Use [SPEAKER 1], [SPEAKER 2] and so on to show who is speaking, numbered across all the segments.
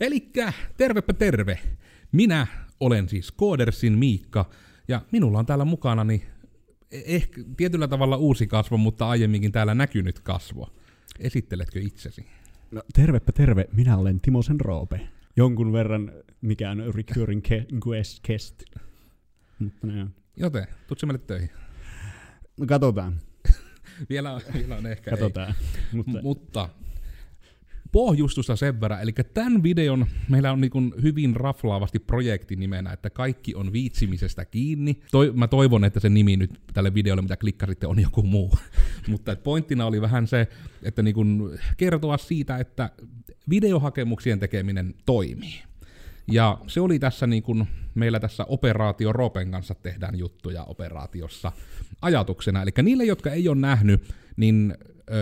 [SPEAKER 1] Elikkä tervepä terve. Minä olen siis Koodersin Miikka, ja minulla on täällä mukana niin ehkä tietyllä tavalla uusi kasvo, mutta aiemminkin täällä näkynyt kasvo. Esitteletkö itsesi?
[SPEAKER 2] No, tervepä terve, minä olen Timosen Roope. Jonkun verran mikään recurring guest guest. Mutta ne on.
[SPEAKER 1] Joten, tutsi meille töihin.
[SPEAKER 2] No katsotaan,
[SPEAKER 1] Vielä on, vielä on ehkä
[SPEAKER 2] katsotaan. Mutta,
[SPEAKER 1] ei. Mutta pohjustusta sen verran, eli tämän videon meillä on niin hyvin raflaavasti projekti nimenä, että kaikki on viitsimisestä kiinni. Toi, mä toivon, että se nimi nyt tälle videolle, mitä klikkasitte, on joku muu. Mutta pointtina oli vähän se, että niin kertoa siitä, että videohakemuksien tekeminen toimii. Ja se oli tässä niin kun meillä tässä Operaatio Ropen kanssa tehdään juttuja operaatiossa ajatuksena. Eli niille, jotka ei ole nähnyt, niin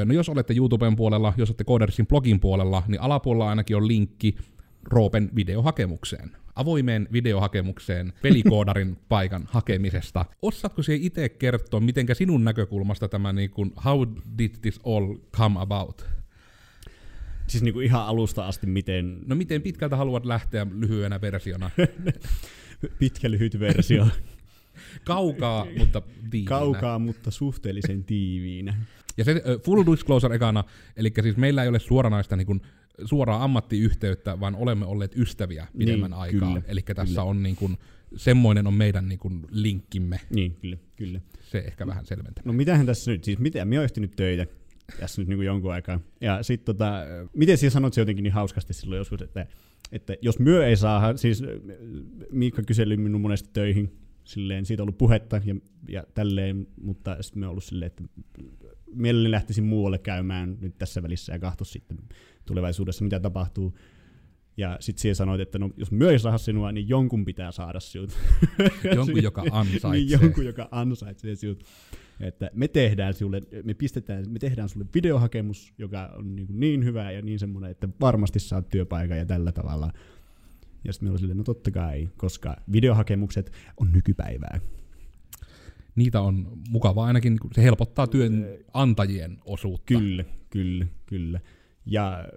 [SPEAKER 1] no jos olette YouTuben puolella, jos olette Codersin blogin puolella, niin alapuolella ainakin on linkki Roopen videohakemukseen. Avoimeen videohakemukseen pelikoodarin paikan hakemisesta. Osaatko siihen itse kertoa, mitenkä sinun näkökulmasta tämä niin kuin, how did this all come about?
[SPEAKER 2] siis niinku ihan alusta asti miten
[SPEAKER 1] No miten pitkältä haluat lähteä lyhyenä versiona?
[SPEAKER 2] pitkä lyhyt versio.
[SPEAKER 1] Kaukaa, mutta tiiviinä.
[SPEAKER 2] Kaukaa, mutta suhteellisen tiiviinä.
[SPEAKER 1] Ja se ö, full disclosure ekana, eli siis meillä ei ole suoranaista niin kuin, suoraa ammattiyhteyttä, vaan olemme olleet ystäviä pidemmän
[SPEAKER 2] Niin,
[SPEAKER 1] aikaa. Eli tässä
[SPEAKER 2] kyllä.
[SPEAKER 1] on niin kuin, semmoinen on meidän niin kuin, linkkimme.
[SPEAKER 2] Niin, kyllä, kyllä.
[SPEAKER 1] Se ehkä vähän selventää.
[SPEAKER 2] No mitähän tässä nyt, siis mitä, minä olen ehtinyt töitä tässä nyt niin kuin jonkun aikaa. Ja sit tota, miten sinä sanot se jotenkin niin hauskasti silloin joskus, että, että jos myö ei saa, siis äh, Miikka kyseli minun monesti töihin, silleen, siitä on ollut puhetta ja, ja tälleen, mutta sitten me ollut silleen, että mielelläni lähtisin muualle käymään nyt tässä välissä ja katso sitten tulevaisuudessa, mitä tapahtuu. Ja sitten siihen sanoit, että no, jos myö ei saa sinua, niin jonkun pitää saada sinut.
[SPEAKER 1] Jonkun, joka ansaitsee.
[SPEAKER 2] niin, jonkun, joka ansaitsee sinut. Että me tehdään sulle, me pistetään, me tehdään sulle videohakemus, joka on niin, kuin niin hyvä ja niin semmoinen, että varmasti saat työpaikan ja tällä tavalla. Ja sitten me oli silleen, no totta kai, koska videohakemukset on nykypäivää.
[SPEAKER 1] Niitä on mukavaa ainakin, se helpottaa työnantajien osuutta.
[SPEAKER 2] Kyllä, kyllä, kyllä. Ja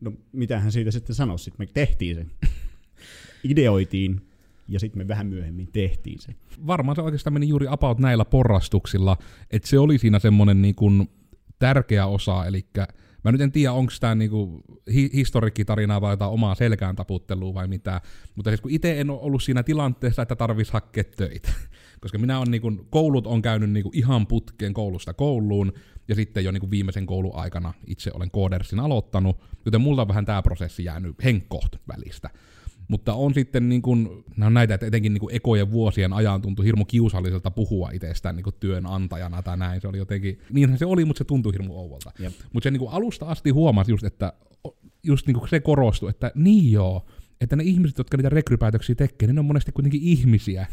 [SPEAKER 2] no mitähän siitä sitten sanoisi, sitten me tehtiin se. Ideoitiin ja sitten me vähän myöhemmin tehtiin se.
[SPEAKER 1] Varmaan se oikeastaan meni juuri about näillä porrastuksilla, että se oli siinä semmoinen niin kuin tärkeä osa, eli mä nyt en tiedä, onko tämä niinku hi- historiikkitarinaa vai jotain omaa selkään taputtelua vai mitä, mutta siis kun itse en ole ollut siinä tilanteessa, että tarvis hakea töitä, koska minä on niinku, koulut on käynyt niinku ihan putkeen koulusta kouluun, ja sitten jo niinku viimeisen koulun aikana itse olen koodersin aloittanut, joten mulla on vähän tämä prosessi jäänyt henkkoht välistä. Mutta on sitten niin kuin, nämä on näitä, että etenkin niin kuin ekojen vuosien ajan tuntui hirmu kiusalliselta puhua itsestään niin kuin työnantajana tai näin. Se oli jotenkin, niinhän se oli, mutta se tuntui hirmu ouvolta. Mutta se niin kuin alusta asti huomasi just, että just niin kuin se korostui, että niin joo, että ne ihmiset, jotka niitä rekrypäätöksiä tekee, niin ne on monesti kuitenkin ihmisiä.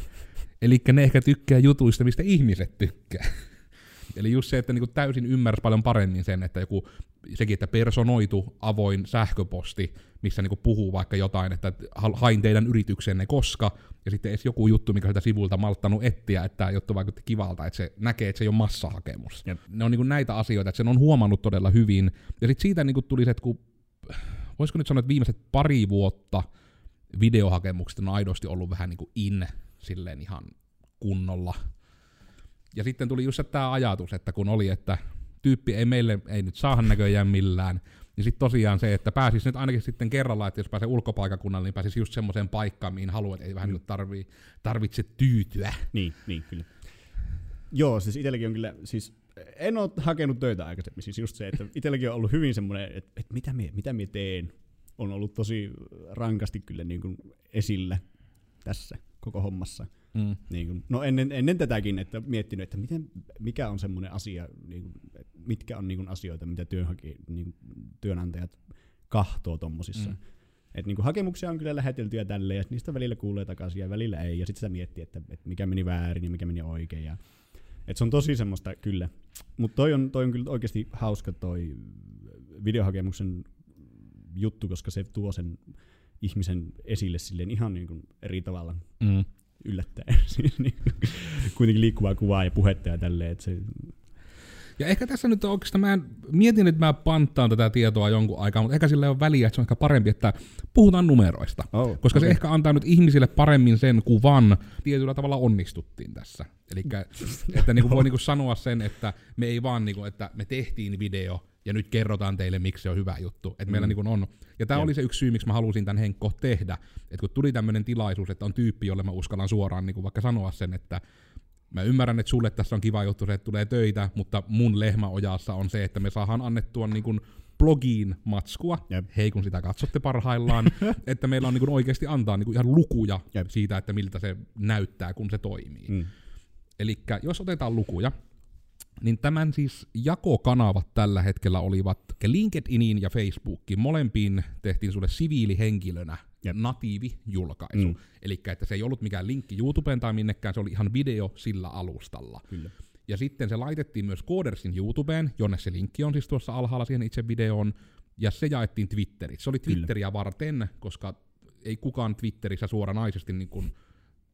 [SPEAKER 1] Eli ne ehkä tykkää jutuista, mistä ihmiset tykkää. Eli just se, että niinku täysin ymmärsi paljon paremmin sen, että joku, sekin, että personoitu avoin sähköposti, missä niinku puhuu vaikka jotain, että ha- hain teidän yrityksenne koska, ja sitten edes joku juttu, mikä sitä sivulta malttanut etsiä, että tämä juttu vaikutti kivalta, että se näkee, että se ei ole massahakemus.
[SPEAKER 2] Jep.
[SPEAKER 1] Ne on niinku näitä asioita, että sen on huomannut todella hyvin. Ja sitten siitä niinku tuli se, että kun, voisiko nyt sanoa, että viimeiset pari vuotta videohakemukset on aidosti ollut vähän niinku in, silleen ihan kunnolla. Ja sitten tuli just tämä ajatus, että kun oli, että tyyppi ei meille ei nyt saahan näköjään millään, niin sitten tosiaan se, että pääsis nyt ainakin sitten kerralla, että jos pääsee ulkopaikakunnalle, niin pääsis just semmoiseen paikkaan, mihin haluaa, että ei vähän niin tarvii, tarvitse tyytyä.
[SPEAKER 2] Niin, niin kyllä. Joo, siis itselläkin on kyllä, siis en ole hakenut töitä aikaisemmin, siis just se, että itselläkin on ollut hyvin semmoinen, että, että mitä, mie, mitä mie teen, on ollut tosi rankasti kyllä niin kuin esillä tässä koko hommassa.
[SPEAKER 1] Mm.
[SPEAKER 2] Niin kuin, no ennen, ennen tätäkin, että miettinyt, että miten, mikä on semmoinen asia, niin kuin, että mitkä on niin kuin asioita, mitä työnhaki, niin kuin, työnantajat kahtoo tommosissa.
[SPEAKER 1] Mm.
[SPEAKER 2] Et niin kuin hakemuksia on kyllä lähetelty ja tälleen, ja niistä välillä kuulee takaisin ja välillä ei, ja sitten sitä miettii, että, että mikä meni väärin ja mikä meni oikein. Ja, et se on tosi semmoista kyllä. Mutta toi on, toi on kyllä oikeasti hauska toi videohakemuksen juttu, koska se tuo sen ihmisen esille silleen ihan niin kuin eri tavalla
[SPEAKER 1] Mm.
[SPEAKER 2] yllättäen. Niin kuitenkin liikkuvaa kuvaa ja puhetta ja tälleen. Että se,
[SPEAKER 1] Ja ehkä tässä nyt oikeastaan mä en, mietin, että mä panttaan tätä tietoa jonkun aikaa, mutta ehkä sillä ole väliä, että se on ehkä parempi, että puhutaan numeroista.
[SPEAKER 2] Oh,
[SPEAKER 1] koska
[SPEAKER 2] okei.
[SPEAKER 1] se ehkä antaa nyt ihmisille paremmin sen kuvan, tietyllä tavalla onnistuttiin tässä. Eli että niinku voi niinku sanoa sen, että me ei vaan, niinku, että me tehtiin video, ja nyt kerrotaan teille, miksi se on hyvä juttu. Että meillä
[SPEAKER 2] Mm.
[SPEAKER 1] niinku on. Ja tämä oli se yksi syy, miksi mä halusin tämän Henkko tehdä. Että kun tuli tämmöinen tilaisuus, että on tyyppi, jolle mä uskallan suoraan niinku vaikka sanoa sen, että Mä ymmärrän, että sulle tässä on kiva juttu se, että tulee töitä, mutta mun lehmäojassa on se, että me saadaan annettua niin kuin blogiin matskua,
[SPEAKER 2] Jep.
[SPEAKER 1] hei kun sitä katsotte parhaillaan, että meillä on niin kuin oikeasti antaa niin kuin ihan lukuja
[SPEAKER 2] Jep.
[SPEAKER 1] siitä, että miltä se näyttää, kun se toimii.
[SPEAKER 2] Mm.
[SPEAKER 1] Eli jos otetaan lukuja, niin tämän siis jakokanavat tällä hetkellä olivat LinkedInin ja Facebookin. Molempiin tehtiin sulle siviilihenkilönä
[SPEAKER 2] Jep.
[SPEAKER 1] natiivi julkaisu.
[SPEAKER 2] Mm.
[SPEAKER 1] Eli että se ei ollut mikään linkki YouTubeen tai minnekään, se oli ihan video sillä alustalla.
[SPEAKER 2] Kyllä.
[SPEAKER 1] Ja sitten se laitettiin myös Codersin YouTubeen, jonne se linkki on siis tuossa alhaalla siihen itse videoon, ja se jaettiin Twitteriin. Se oli
[SPEAKER 2] Kyllä.
[SPEAKER 1] Twitteriä varten, koska ei kukaan Twitterissä suoranaisesti niin kuin,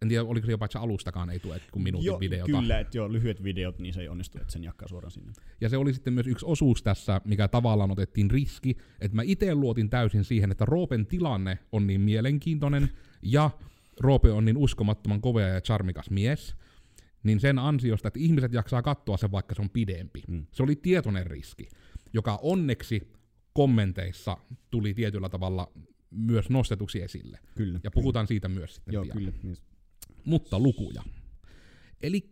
[SPEAKER 1] en tiedä oliko se jopa, että se alustakaan ei tue kuin minuutin
[SPEAKER 2] Jo,
[SPEAKER 1] videota.
[SPEAKER 2] Kyllä, että joo, lyhyet videot, niin se ei onnistu, että sen jakaa suoraan sinne.
[SPEAKER 1] Ja se oli sitten myös yksi osuus tässä, mikä tavallaan otettiin riski, että mä itse luotin täysin siihen, että Roopen tilanne on niin mielenkiintoinen, ja Roope on niin uskomattoman kovea ja charmikas mies, niin sen ansiosta, että ihmiset jaksaa katsoa sen, vaikka se on pidempi.
[SPEAKER 2] Mm.
[SPEAKER 1] Se oli tietoinen riski, joka onneksi kommenteissa tuli tietyllä tavalla myös nostetuksi esille.
[SPEAKER 2] Kyllä.
[SPEAKER 1] Ja puhutaan siitä myös sitten
[SPEAKER 2] Joo,
[SPEAKER 1] pian
[SPEAKER 2] kyllä.
[SPEAKER 1] Mutta lukuja. Eli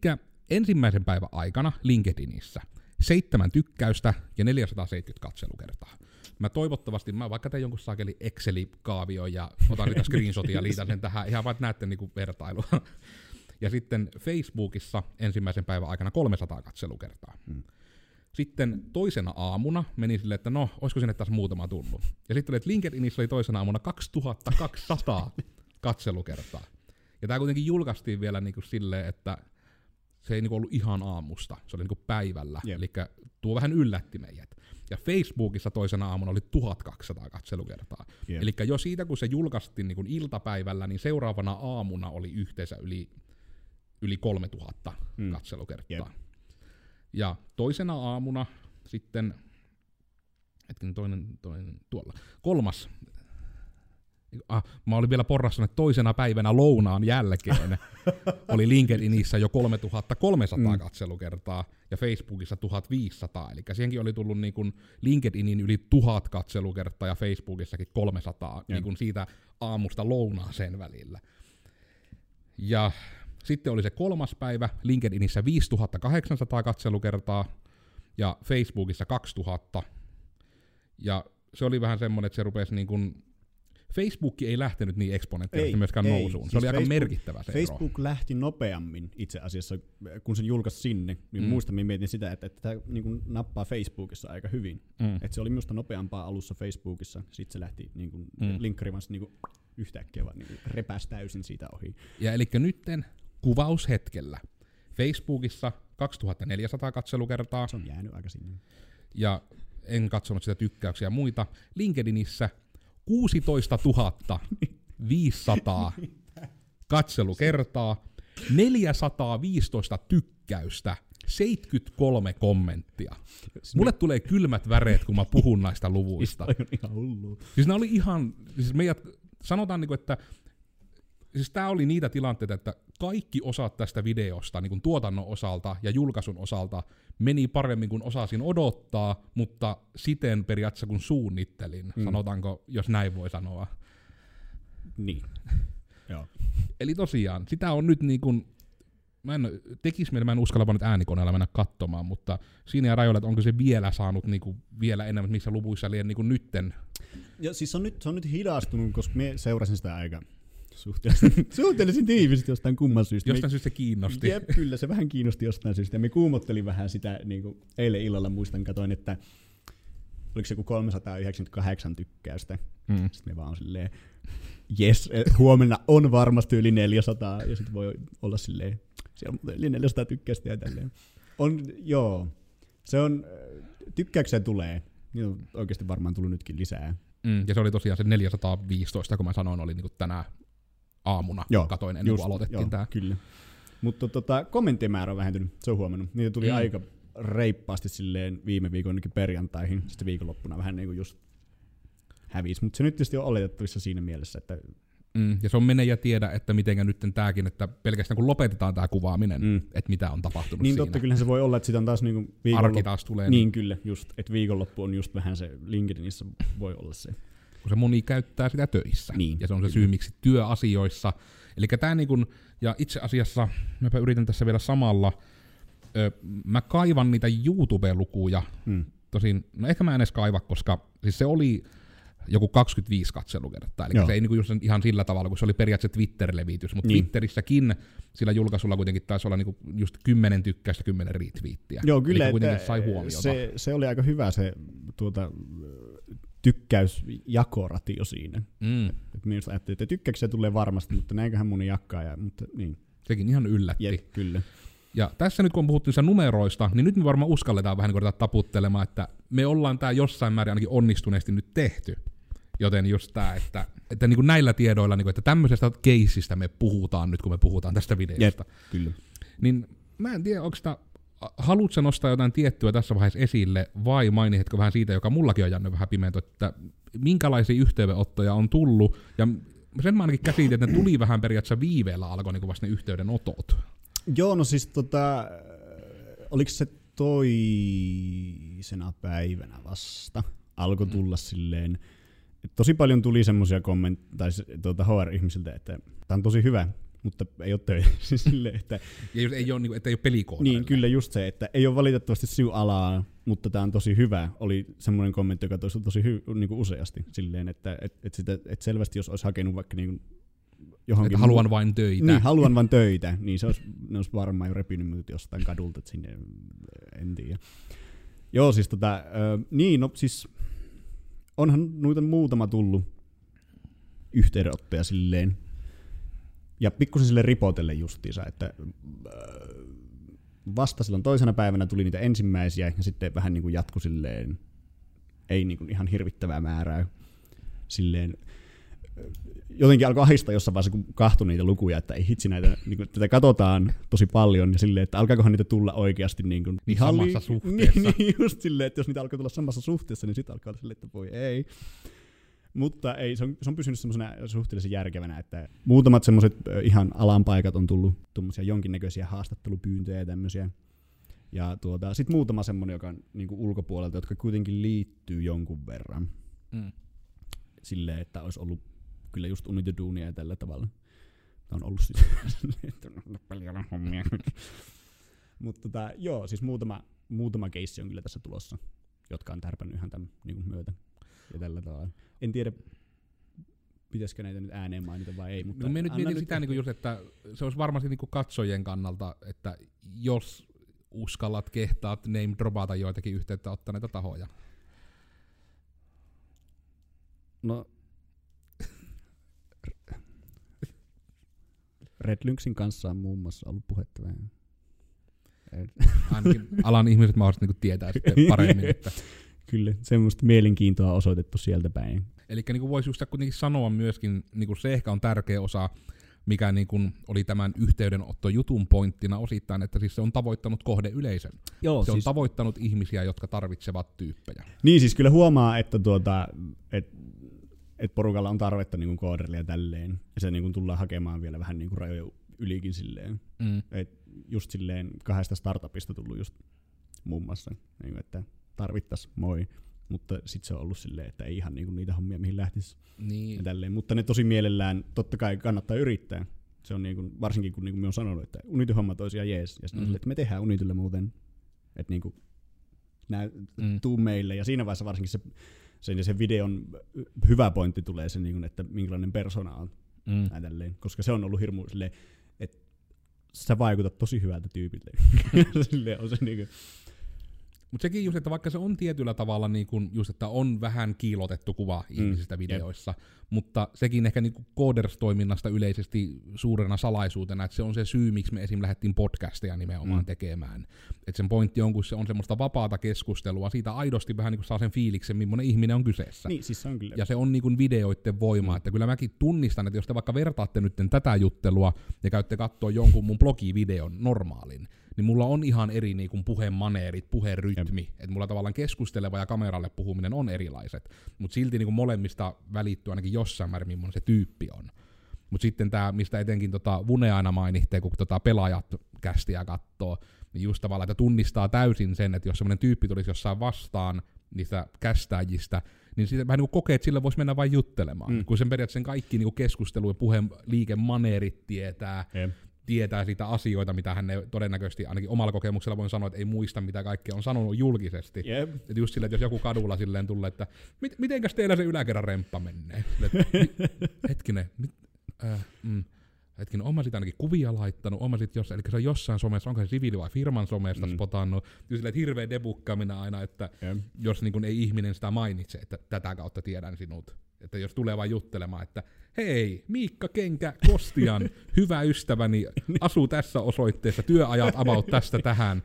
[SPEAKER 1] ensimmäisen päivän aikana LinkedInissä seitsemän tykkäystä ja 470 katselukertaa. Mä toivottavasti, mä vaikka teen jonkun sakeli Excel-kaavio ja otan niitä screenshotia ja liitän sen tähän, ihan vaan näette niinku vertailua. Ja sitten Facebookissa ensimmäisen päivän aikana 300 katselukertaa.
[SPEAKER 2] Mm.
[SPEAKER 1] Sitten toisena aamuna meni silleen, että no, olisiko sinne taas muutama tullut. Ja sitten oli, että LinkedInissä oli toisena aamuna 2200 katselukertaa. Ja tämä kuitenkin julkaistiin vielä niinku silleen, että se ei niinku ollut ihan aamusta, se oli niinku päivällä.
[SPEAKER 2] Jep.
[SPEAKER 1] Eli tuo vähän yllätti meidät. Ja Facebookissa toisena aamuna oli 1200 katselukertaa.
[SPEAKER 2] Jep.
[SPEAKER 1] Eli jo siitä, kun se julkaistiin niinku iltapäivällä, niin seuraavana aamuna oli yhteensä yli, yli 3000
[SPEAKER 2] Mm.
[SPEAKER 1] katselukertaa.
[SPEAKER 2] Jep.
[SPEAKER 1] Ja toisena aamuna sitten, hetken toinen, toinen tuolla, kolmas, ah, mä olin vielä porrassa, että toisena päivänä lounaan jälkeen oli LinkedInissä jo 3300
[SPEAKER 2] Mm.
[SPEAKER 1] mm. katselukertaa ja Facebookissa 1500, eli siihenkin oli tullut niin kuin LinkedInin yli 1000 katselukertaa ja Facebookissakin 300 niin kuin siitä aamusta lounaaseen välillä. Ja sitten oli se kolmas päivä, LinkedInissä 5800 katselukertaa ja Facebookissa 2000. Ja se oli vähän semmoinen, että se rupesi niin kuin, Facebook ei lähtenyt niin eksponentiaalisesti myöskään
[SPEAKER 2] ei.
[SPEAKER 1] nousuun. Se
[SPEAKER 2] Siis
[SPEAKER 1] oli aika
[SPEAKER 2] Facebook-
[SPEAKER 1] merkittävä se ero.
[SPEAKER 2] Facebook lähti nopeammin itse asiassa, kun sen julkaisi sinne, niin
[SPEAKER 1] Mm.
[SPEAKER 2] muistan, mietin sitä, että, että tämä niin kuin nappaa Facebookissa aika hyvin.
[SPEAKER 1] Mm.
[SPEAKER 2] Että se oli minusta nopeampaa alussa Facebookissa, sitten se lähti niin kuin,
[SPEAKER 1] Mm.
[SPEAKER 2] linkkari vaan niin kuin, yhtäkkiä vaan niin kuin, repäsi täysin siitä ohi.
[SPEAKER 1] Ja eli nytten kuvaushetkellä Facebookissa 2400 katselukertaa,
[SPEAKER 2] Se on jäänyt aika sinne.
[SPEAKER 1] ja en katsonut sitä tykkäyksiä ja muita. LinkedInissä 16 500 katselukertaa, 415 tykkäystä, 73 kommenttia. Mulle tulee kylmät väreet, kun mä puhun näistä luvuista.
[SPEAKER 2] Toi on ihan hullu.
[SPEAKER 1] Siis ne oli ihan, siis meidät, sanotaan niinku, että siis tää oli niitä tilanteita, että kaikki osat tästä videosta, niin kuin tuotannon osalta ja julkaisun osalta, meni paremmin kuin osasin odottaa, mutta siten periaatteessa kun suunnittelin,
[SPEAKER 2] Mm.
[SPEAKER 1] sanotaanko, jos näin voi sanoa.
[SPEAKER 2] Niin. Joo.
[SPEAKER 1] Eli tosiaan, sitä on nyt niin kuin, mä en, tekis mä en uskalla vaan nyt äänikoneella mennä katsomaan, mutta siinä ja rajoilla, että onko se vielä saanut niin kuin, vielä enemmän, missä luvuissa liian niin kuin nytten.
[SPEAKER 2] Ja siis se on nyt, se on nyt hidastunut, koska me seurasin sitä aika suhteellisen, suhteellisen tiivisti jostain kumman syystä.
[SPEAKER 1] Jostain syystä se kiinnosti.
[SPEAKER 2] Jep, kyllä se vähän kiinnosti jostain syystä. Ja me kuumottelin vähän sitä, niin kuin eilen illalla muistan, katoin, että oliko se joku 398 tykkäystä.
[SPEAKER 1] Mm.
[SPEAKER 2] Sitten me vaan on silleen, jes, eh, huomenna on varmasti yli 400, ja sitten voi olla silleen, siellä on yli 400 tykkäystä ja tälleen. On, joo, se on, äh, tykkäyksiä tulee, niin on oikeasti varmaan tullut nytkin lisää.
[SPEAKER 1] Mm, ja se oli tosiaan se 415, kun mä sanoin, oli niinku tänä aamuna.
[SPEAKER 2] Joo,
[SPEAKER 1] Katoin ennen kuin aloitettiin
[SPEAKER 2] joo,
[SPEAKER 1] tää.
[SPEAKER 2] Kyllä. Mutta tota, kommenttien määrä on vähentynyt, se on huomannut. Niitä tuli
[SPEAKER 1] Mm.
[SPEAKER 2] aika reippaasti silleen viime viikon perjantaihin, sitten viikonloppuna vähän niin kuin just hävisi. Mutta se nyt tietysti on oletettavissa siinä mielessä, että
[SPEAKER 1] Mm, ja se on mene ja tiedä, että mitenkä nyt tääkin, että pelkästään kun lopetetaan tämä kuvaaminen,
[SPEAKER 2] Mm.
[SPEAKER 1] että mitä on tapahtunut
[SPEAKER 2] niin
[SPEAKER 1] siinä.
[SPEAKER 2] totta, kyllähän se voi olla, että sitä on taas niinku viikonloppu.
[SPEAKER 1] Arki taas tulee,
[SPEAKER 2] Niin kyllä, just, että viikonloppu on just vähän se, LinkedInissä voi olla se.
[SPEAKER 1] Kun se moni käyttää sitä töissä.
[SPEAKER 2] Niin,
[SPEAKER 1] ja se on se
[SPEAKER 2] kyllä.
[SPEAKER 1] syy, miksi työasioissa. Eli tämä niin kun, ja itse asiassa, mäpä yritän tässä vielä samalla, ö, mä kaivan niitä YouTube-lukuja,
[SPEAKER 2] Mm.
[SPEAKER 1] tosin, no ehkä mä en edes kaiva, koska siis se oli joku 25 katselukertaa, eli
[SPEAKER 2] Joo.
[SPEAKER 1] se ei niinku just ihan sillä tavalla, kun se oli periaatteessa Twitter-levitys, mutta
[SPEAKER 2] Niin.
[SPEAKER 1] Twitterissäkin sillä julkaisulla kuitenkin taisi olla niinku just 10 tykkäystä, 10 retweettiä.
[SPEAKER 2] Joo, kyllä,
[SPEAKER 1] Eli kuitenkin
[SPEAKER 2] että
[SPEAKER 1] sai huomiota.
[SPEAKER 2] se, se oli aika hyvä se tuota, tykkäysjakoratio siinä.
[SPEAKER 1] Mm,
[SPEAKER 2] Et minusta ajattelin, että tykkäyksiä tulee varmasti, mutta näinköhän moni jakkaa. Ja, mutta niin,
[SPEAKER 1] sekin ihan yllätti.
[SPEAKER 2] jep, kyllä.
[SPEAKER 1] Ja tässä nyt kun niistä numeroista, niin nyt me varmaan uskalletaan vähän niin taputtelemaan, että me ollaan tämä jossain määrin ainakin onnistuneesti nyt tehty. Joten just tämä, että, että niin kuin näillä tiedoilla, niin kuin, että tämmöisestä keisistä me puhutaan nyt, kun me puhutaan tästä videosta.
[SPEAKER 2] Kyllä.
[SPEAKER 1] Niin mä en tiedä, onko sitä, haluatko nostaa jotain tiettyä tässä vaiheessa esille, vai mainitko vähän siitä, joka mullakin on jäänyt vähän pimeätä, että minkälaisia yhteydenottoja on tullut, ja sen mä ainakin käsitin, että ne tuli vähän periaatteessa viiveellä alkoi niin vasta ne yhteydenotot.
[SPEAKER 2] Joo, no siis tota, oliko se toisena päivänä vasta alkoi tulla silleen, että tosi paljon tuli semmoisia kommentteja, tuota HR-ihmisiltä, että tämä on tosi hyvä, mutta ei ole töitä. Siis silleen, että,
[SPEAKER 1] Ja jos ei ole, niin että ei ole pelikoodareilla.
[SPEAKER 2] niin, kyllä just se, että ei ole valitettavasti sinun alaa, mutta tämä on tosi hyvä, oli semmoinen kommentti, joka toistui tosi hy, niin kuin useasti. Silleen, että et, et sitä, et selvästi jos olisi hakenut vaikka niin johonkin...
[SPEAKER 1] Että haluan vain töitä.
[SPEAKER 2] Niin, haluan vain töitä, niin se olisi, ne olisi varmaan jo repinyt minut jostain kadulta sinne, en tiedä. Joo, siis tota, ö, niin, no siis onhan noita muutama tullut yhteydenottoja silleen, ja pikkusen sille ripotelle justiinsa, että ö, vasta silloin toisena päivänä tuli niitä ensimmäisiä, ja sitten vähän niin kuin jatku silleen, ei niin kuin ihan hirvittävää määrää, silleen, jotenkin alkoi ahistaa jossain vaiheessa, kun kahtui niitä lukuja, että ei hitsi näitä, niin kuin, tätä katsotaan tosi paljon, ja silleen, että alkaakohan niitä tulla oikeasti niin kuin,
[SPEAKER 1] Niin samassa
[SPEAKER 2] li-
[SPEAKER 1] suhteessa.
[SPEAKER 2] Niin, niin, just silleen, että jos niitä alkaa tulla samassa suhteessa, niin sitten alkaa olla silleen, että voi ei. Mutta ei, se on, se on pysynyt semmoisena suhteellisen järkevänä, että muutamat semmoiset ihan alan paikat on tullut tuommoisia jonkinnäköisiä haastattelupyyntöjä ja tämmöisiä. Ja tuota, sitten muutama semmoinen, joka on niinku ulkopuolelta, jotka kuitenkin liittyy jonkun verran
[SPEAKER 1] Mm.
[SPEAKER 2] silleen, että olisi ollut kyllä just unit duunia ja tällä tavalla. Tämä on ollut siis että on paljon hommia. Mutta tota, joo, siis muutama, muutama keissi on kyllä tässä tulossa, jotka on tärpännyt ihan tämän niin myötä ja tällä tavalla. En tiedä, pitäisikö näitä nyt ääneen mainita vai ei, mutta
[SPEAKER 1] No, me nyt mietin sitä, niin just, että se olisi varmasti niin katsojien kannalta, että jos uskallat, kehtaat name dropata joitakin yhteyttä ottaneita tahoja.
[SPEAKER 2] No, Red Lynxin kanssa on muun muassa ollut puhetta vähän.
[SPEAKER 1] Ainakin alan ihmiset mahdollisesti niin tietää sitten paremmin. Että.
[SPEAKER 2] Kyllä, semmoista mielenkiintoa on osoitettu sieltä päin.
[SPEAKER 1] Eli niin voisi just kuitenkin sanoa myöskin, niin kuin se ehkä on tärkeä osa, mikä niin kuin oli tämän yhteydenotto jutun pointtina osittain, että siis se on tavoittanut kohdeyleisön.
[SPEAKER 2] Joo,
[SPEAKER 1] Se on tavoittanut ihmisiä, jotka tarvitsevat tyyppejä.
[SPEAKER 2] Niin siis kyllä huomaa, että tuota, et, et porukalla on tarvetta niin kooderille ja tälleen. Ja se niin tullaan hakemaan vielä vähän niin rajoja ylikin silleen.
[SPEAKER 1] Mm.
[SPEAKER 2] Et just silleen kahdesta startupista tullut just muun muassa, niin että tarvittas moi. Mutta sitten se on ollut silleen, että ei ihan niin niitä hommia mihin lähtisi ja
[SPEAKER 1] Niin.
[SPEAKER 2] tälleen. Mutta ne tosi mielellään, totta kai kannattaa yrittää. Se on niin kuin, varsinkin kun niin kuin me on sanonut, että Unity-hommat olisi ihan jees. Ja sitten
[SPEAKER 1] Mm.
[SPEAKER 2] että me tehdään Unitylle muuten. Että niin kuin, nää,
[SPEAKER 1] Mm.
[SPEAKER 2] tuu meille. Ja siinä vaiheessa varsinkin se, se, se videon hyvä pointti tulee se, niin kuin, että minkälainen persona on.
[SPEAKER 1] Mm.
[SPEAKER 2] Tälleen. Koska se on ollut hirmu silleen, että sä vaikutat tosi hyvältä tyypiltä. silleen on se niin kuin,
[SPEAKER 1] Mutta sekin just, että vaikka se on tietyllä tavalla niin kun just, että on vähän kiilotettu kuva
[SPEAKER 2] Mm,
[SPEAKER 1] ihmisistä videoissa, mutta sekin ehkä niin Coders-toiminnasta yleisesti suurena salaisuutena, että se on se syy, miksi me esim. lähdettiin podcasteja nimenomaan
[SPEAKER 2] Mm.
[SPEAKER 1] tekemään. Että sen pointti on, kun se on semmoista vapaata keskustelua, siitä aidosti vähän niin kuin saa sen fiiliksen, millainen ihminen on kyseessä.
[SPEAKER 2] niin, siis se on kyllä.
[SPEAKER 1] Ja se on niin kuin videoiden voima,
[SPEAKER 2] Mm.
[SPEAKER 1] että kyllä mäkin tunnistan, että jos te vaikka vertaatte nyt tätä juttelua ja käytte katsoa jonkun mun blogivideon normaalin, niin mulla on ihan eri niin kuin puhemaneerit, puherytmi. Että mulla tavallaan keskusteleva ja kameralle puhuminen on erilaiset. Mutta silti niin kuin molemmista välittyy ainakin jossain määrin, millainen se tyyppi on. Mutta sitten tämä, mistä etenkin tota Vune aina mainittee, kun tota pelaajat kästiä kattoo, niin just tavallaan, että tunnistaa täysin sen, että jos semmoinen tyyppi tulisi jossain vastaan niistä kästäjistä, niin siitä vähän niin kuin kokee, että sillä voisi mennä vain juttelemaan. Mm. Kun sen periaatteessa kaikki niin kuin keskustelu ja puheen liikemaneerit tietää,
[SPEAKER 2] Jep.
[SPEAKER 1] Tietää sitä asioita, mitä hän ei todennäköisesti, ainakin omalla kokemuksella voin sanoa, että ei muista, mitä kaikkea on sanonut julkisesti.
[SPEAKER 2] Jep.
[SPEAKER 1] Että just silleen, että jos joku kadulla silleen tulee, että mit, mitenkäs teillä se yläkerran remppa menee? Silleen, mi, hetkinen, mit, äh, mm, hetkinen, oon mä siitä ainakin kuvia laittanut, oon mä sit jos, eli se on jossain somessa, onko se siviili- vai firman somesta mm. Spotannut, ja silleen, että hirveä debukkaaminen aina, että
[SPEAKER 2] Jep.
[SPEAKER 1] jos niin kun ei ihminen sitä mainitse, että tätä kautta tiedän sinut. Että jos tulee vain juttelemaan, että hei, Miikka Kenkä Kostian, hyvä ystäväni, asuu tässä osoitteessa, työajat about tästä tähän.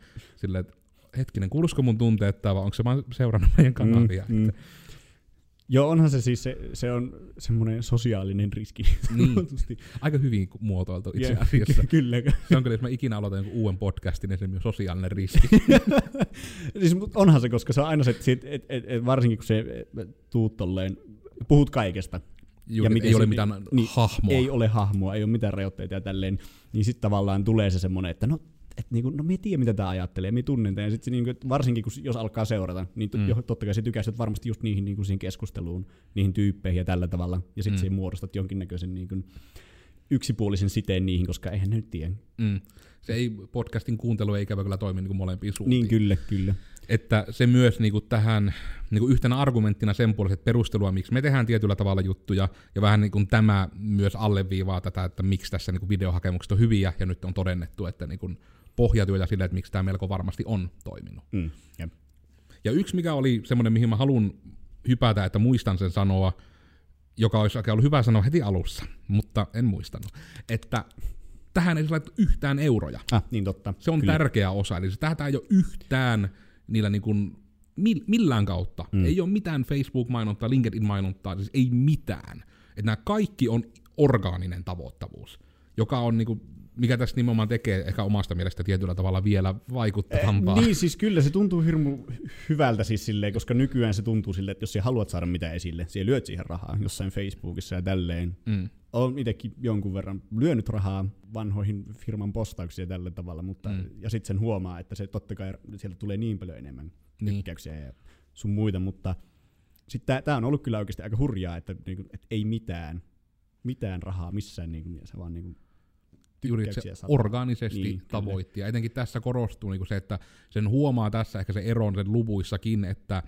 [SPEAKER 1] Että hetkinen, kuuluisiko mun tunteet vai onko se vaan seurannut meidän kanavia?
[SPEAKER 2] Mm, mm. Joo, onhan se siis, se, se on semmoinen sosiaalinen riski.
[SPEAKER 1] Niin. aika hyvin muotoiltu itse
[SPEAKER 2] Jep,
[SPEAKER 1] asiassa.
[SPEAKER 2] Kyllä.
[SPEAKER 1] Se on kyllä, jos mä ikinä aloitan uuden podcastin, niin se on sosiaalinen riski.
[SPEAKER 2] siis, onhan se, koska se on aina se, että et, et, et varsinkin kun se tuut tolleen, puhut kaikesta,
[SPEAKER 1] Juuri,
[SPEAKER 2] miten
[SPEAKER 1] ei ole
[SPEAKER 2] se-
[SPEAKER 1] mitään
[SPEAKER 2] niin,
[SPEAKER 1] hahmoa.
[SPEAKER 2] ei ole hahmoa, ei ole mitään rajoitteita ja tälleen, niin sitten tavallaan tulee se semmoinen, että no, et niinku, no me tiedä mitä tämä ajattelee, me tunnen tämän. Ja sitten niinku, et varsinkin kun, jos alkaa seurata, niin
[SPEAKER 1] Mm.
[SPEAKER 2] totta kai se tykästyt varmasti just niihin niinku, siihen keskusteluun, niihin tyyppeihin ja tällä tavalla. Ja sitten
[SPEAKER 1] Mm.
[SPEAKER 2] mm. siihen muodostat jonkinnäköisen niinku, yksipuolisen siteen niihin, koska eihän ne nyt tiedä.
[SPEAKER 1] Mm. Se ei, podcastin kuuntelu ei ikävä kyllä toimi niin kuin molempiin suuntiin.
[SPEAKER 2] Niin kyllä, kyllä.
[SPEAKER 1] Että se myös niinku tähän niinku yhtenä argumenttina sen puoliset perustelua, miksi me tehdään tietyllä tavalla juttuja, ja vähän niinku tämä myös alleviivaa tätä, että miksi tässä niinku videohakemukset on hyviä, ja nyt on todennettu, että niinku pohjatyötä sille, että miksi tämä melko varmasti on toiminut.
[SPEAKER 2] Mm. Jep.
[SPEAKER 1] Ja yksi, mikä oli semmoinen, mihin mä haluan hypätä, että muistan sen sanoa, joka olisi ollut hyvä sanoa heti alussa, mutta en muistanut, että tähän ei laittu yhtään euroja.
[SPEAKER 2] Ah, niin totta.
[SPEAKER 1] Se on
[SPEAKER 2] kyllä.
[SPEAKER 1] tärkeä osa, eli se tähän ei ole yhtään niillä niin kuin, mil- millään kautta. Mm. Ei ole mitään Facebook-mainontaa, LinkedIn-mainontaa, siis ei mitään. Että nämä kaikki on orgaaninen tavoittavuus, joka on niin kuin, mikä tässä nimenomaan tekee ehkä omasta mielestä tietyllä tavalla vielä vaikuttavampaa.
[SPEAKER 2] Niin, siis kyllä se tuntuu hirmu hyvältä siis silleen, koska nykyään se tuntuu silleen, että jos sä haluat saada mitä esille, sä lyöt siihen rahaa jossain Facebookissa ja tälleen.
[SPEAKER 1] Mm.
[SPEAKER 2] Olen itsekin jonkun verran lyönyt rahaa vanhoihin firman postauksiin ja tällä tavalla, mutta
[SPEAKER 1] Mm.
[SPEAKER 2] ja sitten sen huomaa, että se totta kai sieltä tulee niin paljon enemmän
[SPEAKER 1] Niin.
[SPEAKER 2] tykkäyksiä ja sun muita, mutta sitten tämä on ollut kyllä oikeasti aika hurjaa, että, niinku, että ei mitään, mitään rahaa missään, niinku, ja se vaan niinku,
[SPEAKER 1] Juuri että se orgaanisesti
[SPEAKER 2] Niin,
[SPEAKER 1] niin,
[SPEAKER 2] kyllä.
[SPEAKER 1] tavoitti. Ja etenkin tässä korostuu niin se, että sen huomaa tässä ehkä se eron sen luvuissakin, että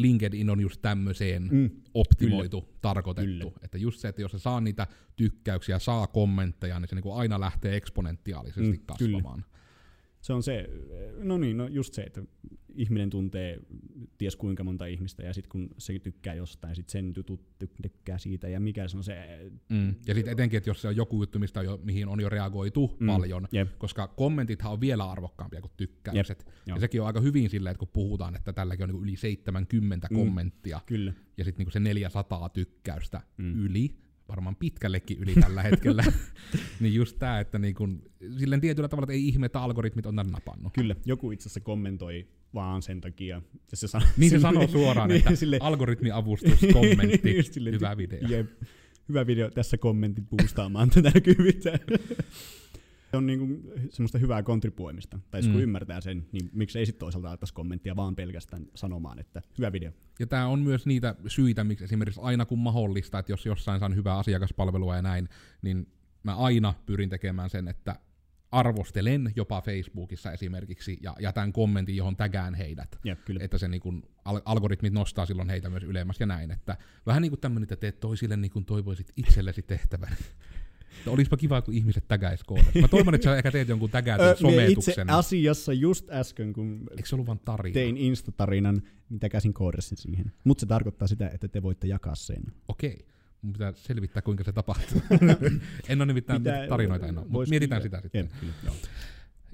[SPEAKER 1] LinkedIn on just tämmöiseen mm. Optimoitu, kyllä. tarkoitettu.
[SPEAKER 2] Kyllä.
[SPEAKER 1] Että just se, että jos se saa niitä tykkäyksiä, saa kommentteja, niin se niinku aina lähtee eksponentiaalisesti
[SPEAKER 2] Mm,
[SPEAKER 1] kasvamaan.
[SPEAKER 2] Se on se, no niin, no just se, että ihminen tuntee ties kuinka monta ihmistä, ja sitten kun se tykkää jostain, sitten sen jutut tyk- tykkää siitä, ja mikä se on se...
[SPEAKER 1] Mm. Ja sitten etenkin, että jos se on joku juttu, mistä on jo, mihin on jo reagoitu mm. Paljon,
[SPEAKER 2] Jep,
[SPEAKER 1] koska kommentithan on vielä arvokkaampia kuin tykkäykset.
[SPEAKER 2] joo.
[SPEAKER 1] Ja sekin on aika hyvin silleen, että kun puhutaan, että tälläkin on niinku yli 70
[SPEAKER 2] Mm.
[SPEAKER 1] kommenttia,
[SPEAKER 2] kyllä.
[SPEAKER 1] ja sitten niinku se 400 tykkäystä. Mm. yli, varmaan pitkällekin yli tällä hetkellä, niin just tämä, että niinku, silleen tietyllä tavalla, että ei ihme, että algoritmit on tän napannut.
[SPEAKER 2] Kyllä, joku itse asiassa kommentoi vaan sen takia. Ja se san-
[SPEAKER 1] Niin se
[SPEAKER 2] sille-
[SPEAKER 1] sanoo suoraan,
[SPEAKER 2] niin,
[SPEAKER 1] että
[SPEAKER 2] sille-
[SPEAKER 1] algoritmiavustus, kommentti,
[SPEAKER 2] Just silleen,
[SPEAKER 1] hyvä video.
[SPEAKER 2] Jep. Hyvä video, tässä kommentit boostaamaan tätä näkyvyyttä. Se on niinku semmoista hyvää kontribuoimista. Tai mm. kun
[SPEAKER 1] Mm.
[SPEAKER 2] ymmärtää sen, niin miksi ei sitten toisaalta laittaisi kommenttia vaan pelkästään sanomaan, että hyvä video.
[SPEAKER 1] Ja tämä on myös niitä syitä, miksi esimerkiksi aina kun mahdollista, että jos jossain saan hyvää asiakaspalvelua ja näin, niin mä aina pyrin tekemään sen, että arvostelen jopa Facebookissa esimerkiksi ja jätän kommentin, johon tägään heidät.
[SPEAKER 2] Jep, kyllä.
[SPEAKER 1] Että se niin kun, al- algoritmit nostaa silloin heitä myös ylemmäs ja näin. Että vähän niin kuin tämmöinen, että teet toisille niin kuin toivoisit itsellesi tehtävän. Että olisipa kiva, kun ihmiset tägäis koodassa. Mä toivon, että sä ehkä teet jonkun tägäytyn
[SPEAKER 2] Ö, mie itse
[SPEAKER 1] sometuksen.
[SPEAKER 2] asiassa just äsken, kun
[SPEAKER 1] Eikö se ollut vaan tarina?
[SPEAKER 2] tein Insta-tarinan, niin täkäsin koodasin siihen. Mutta se tarkoittaa sitä, että te voitte jakaa sen.
[SPEAKER 1] Okei. Mun pitää selvittää, kuinka se tapahtuu. en ole nimittäin
[SPEAKER 2] Mitä-
[SPEAKER 1] tarinoita en ole, mutta mietitään
[SPEAKER 2] kyllä-
[SPEAKER 1] sitä sitten.
[SPEAKER 2] Kyllä, joo.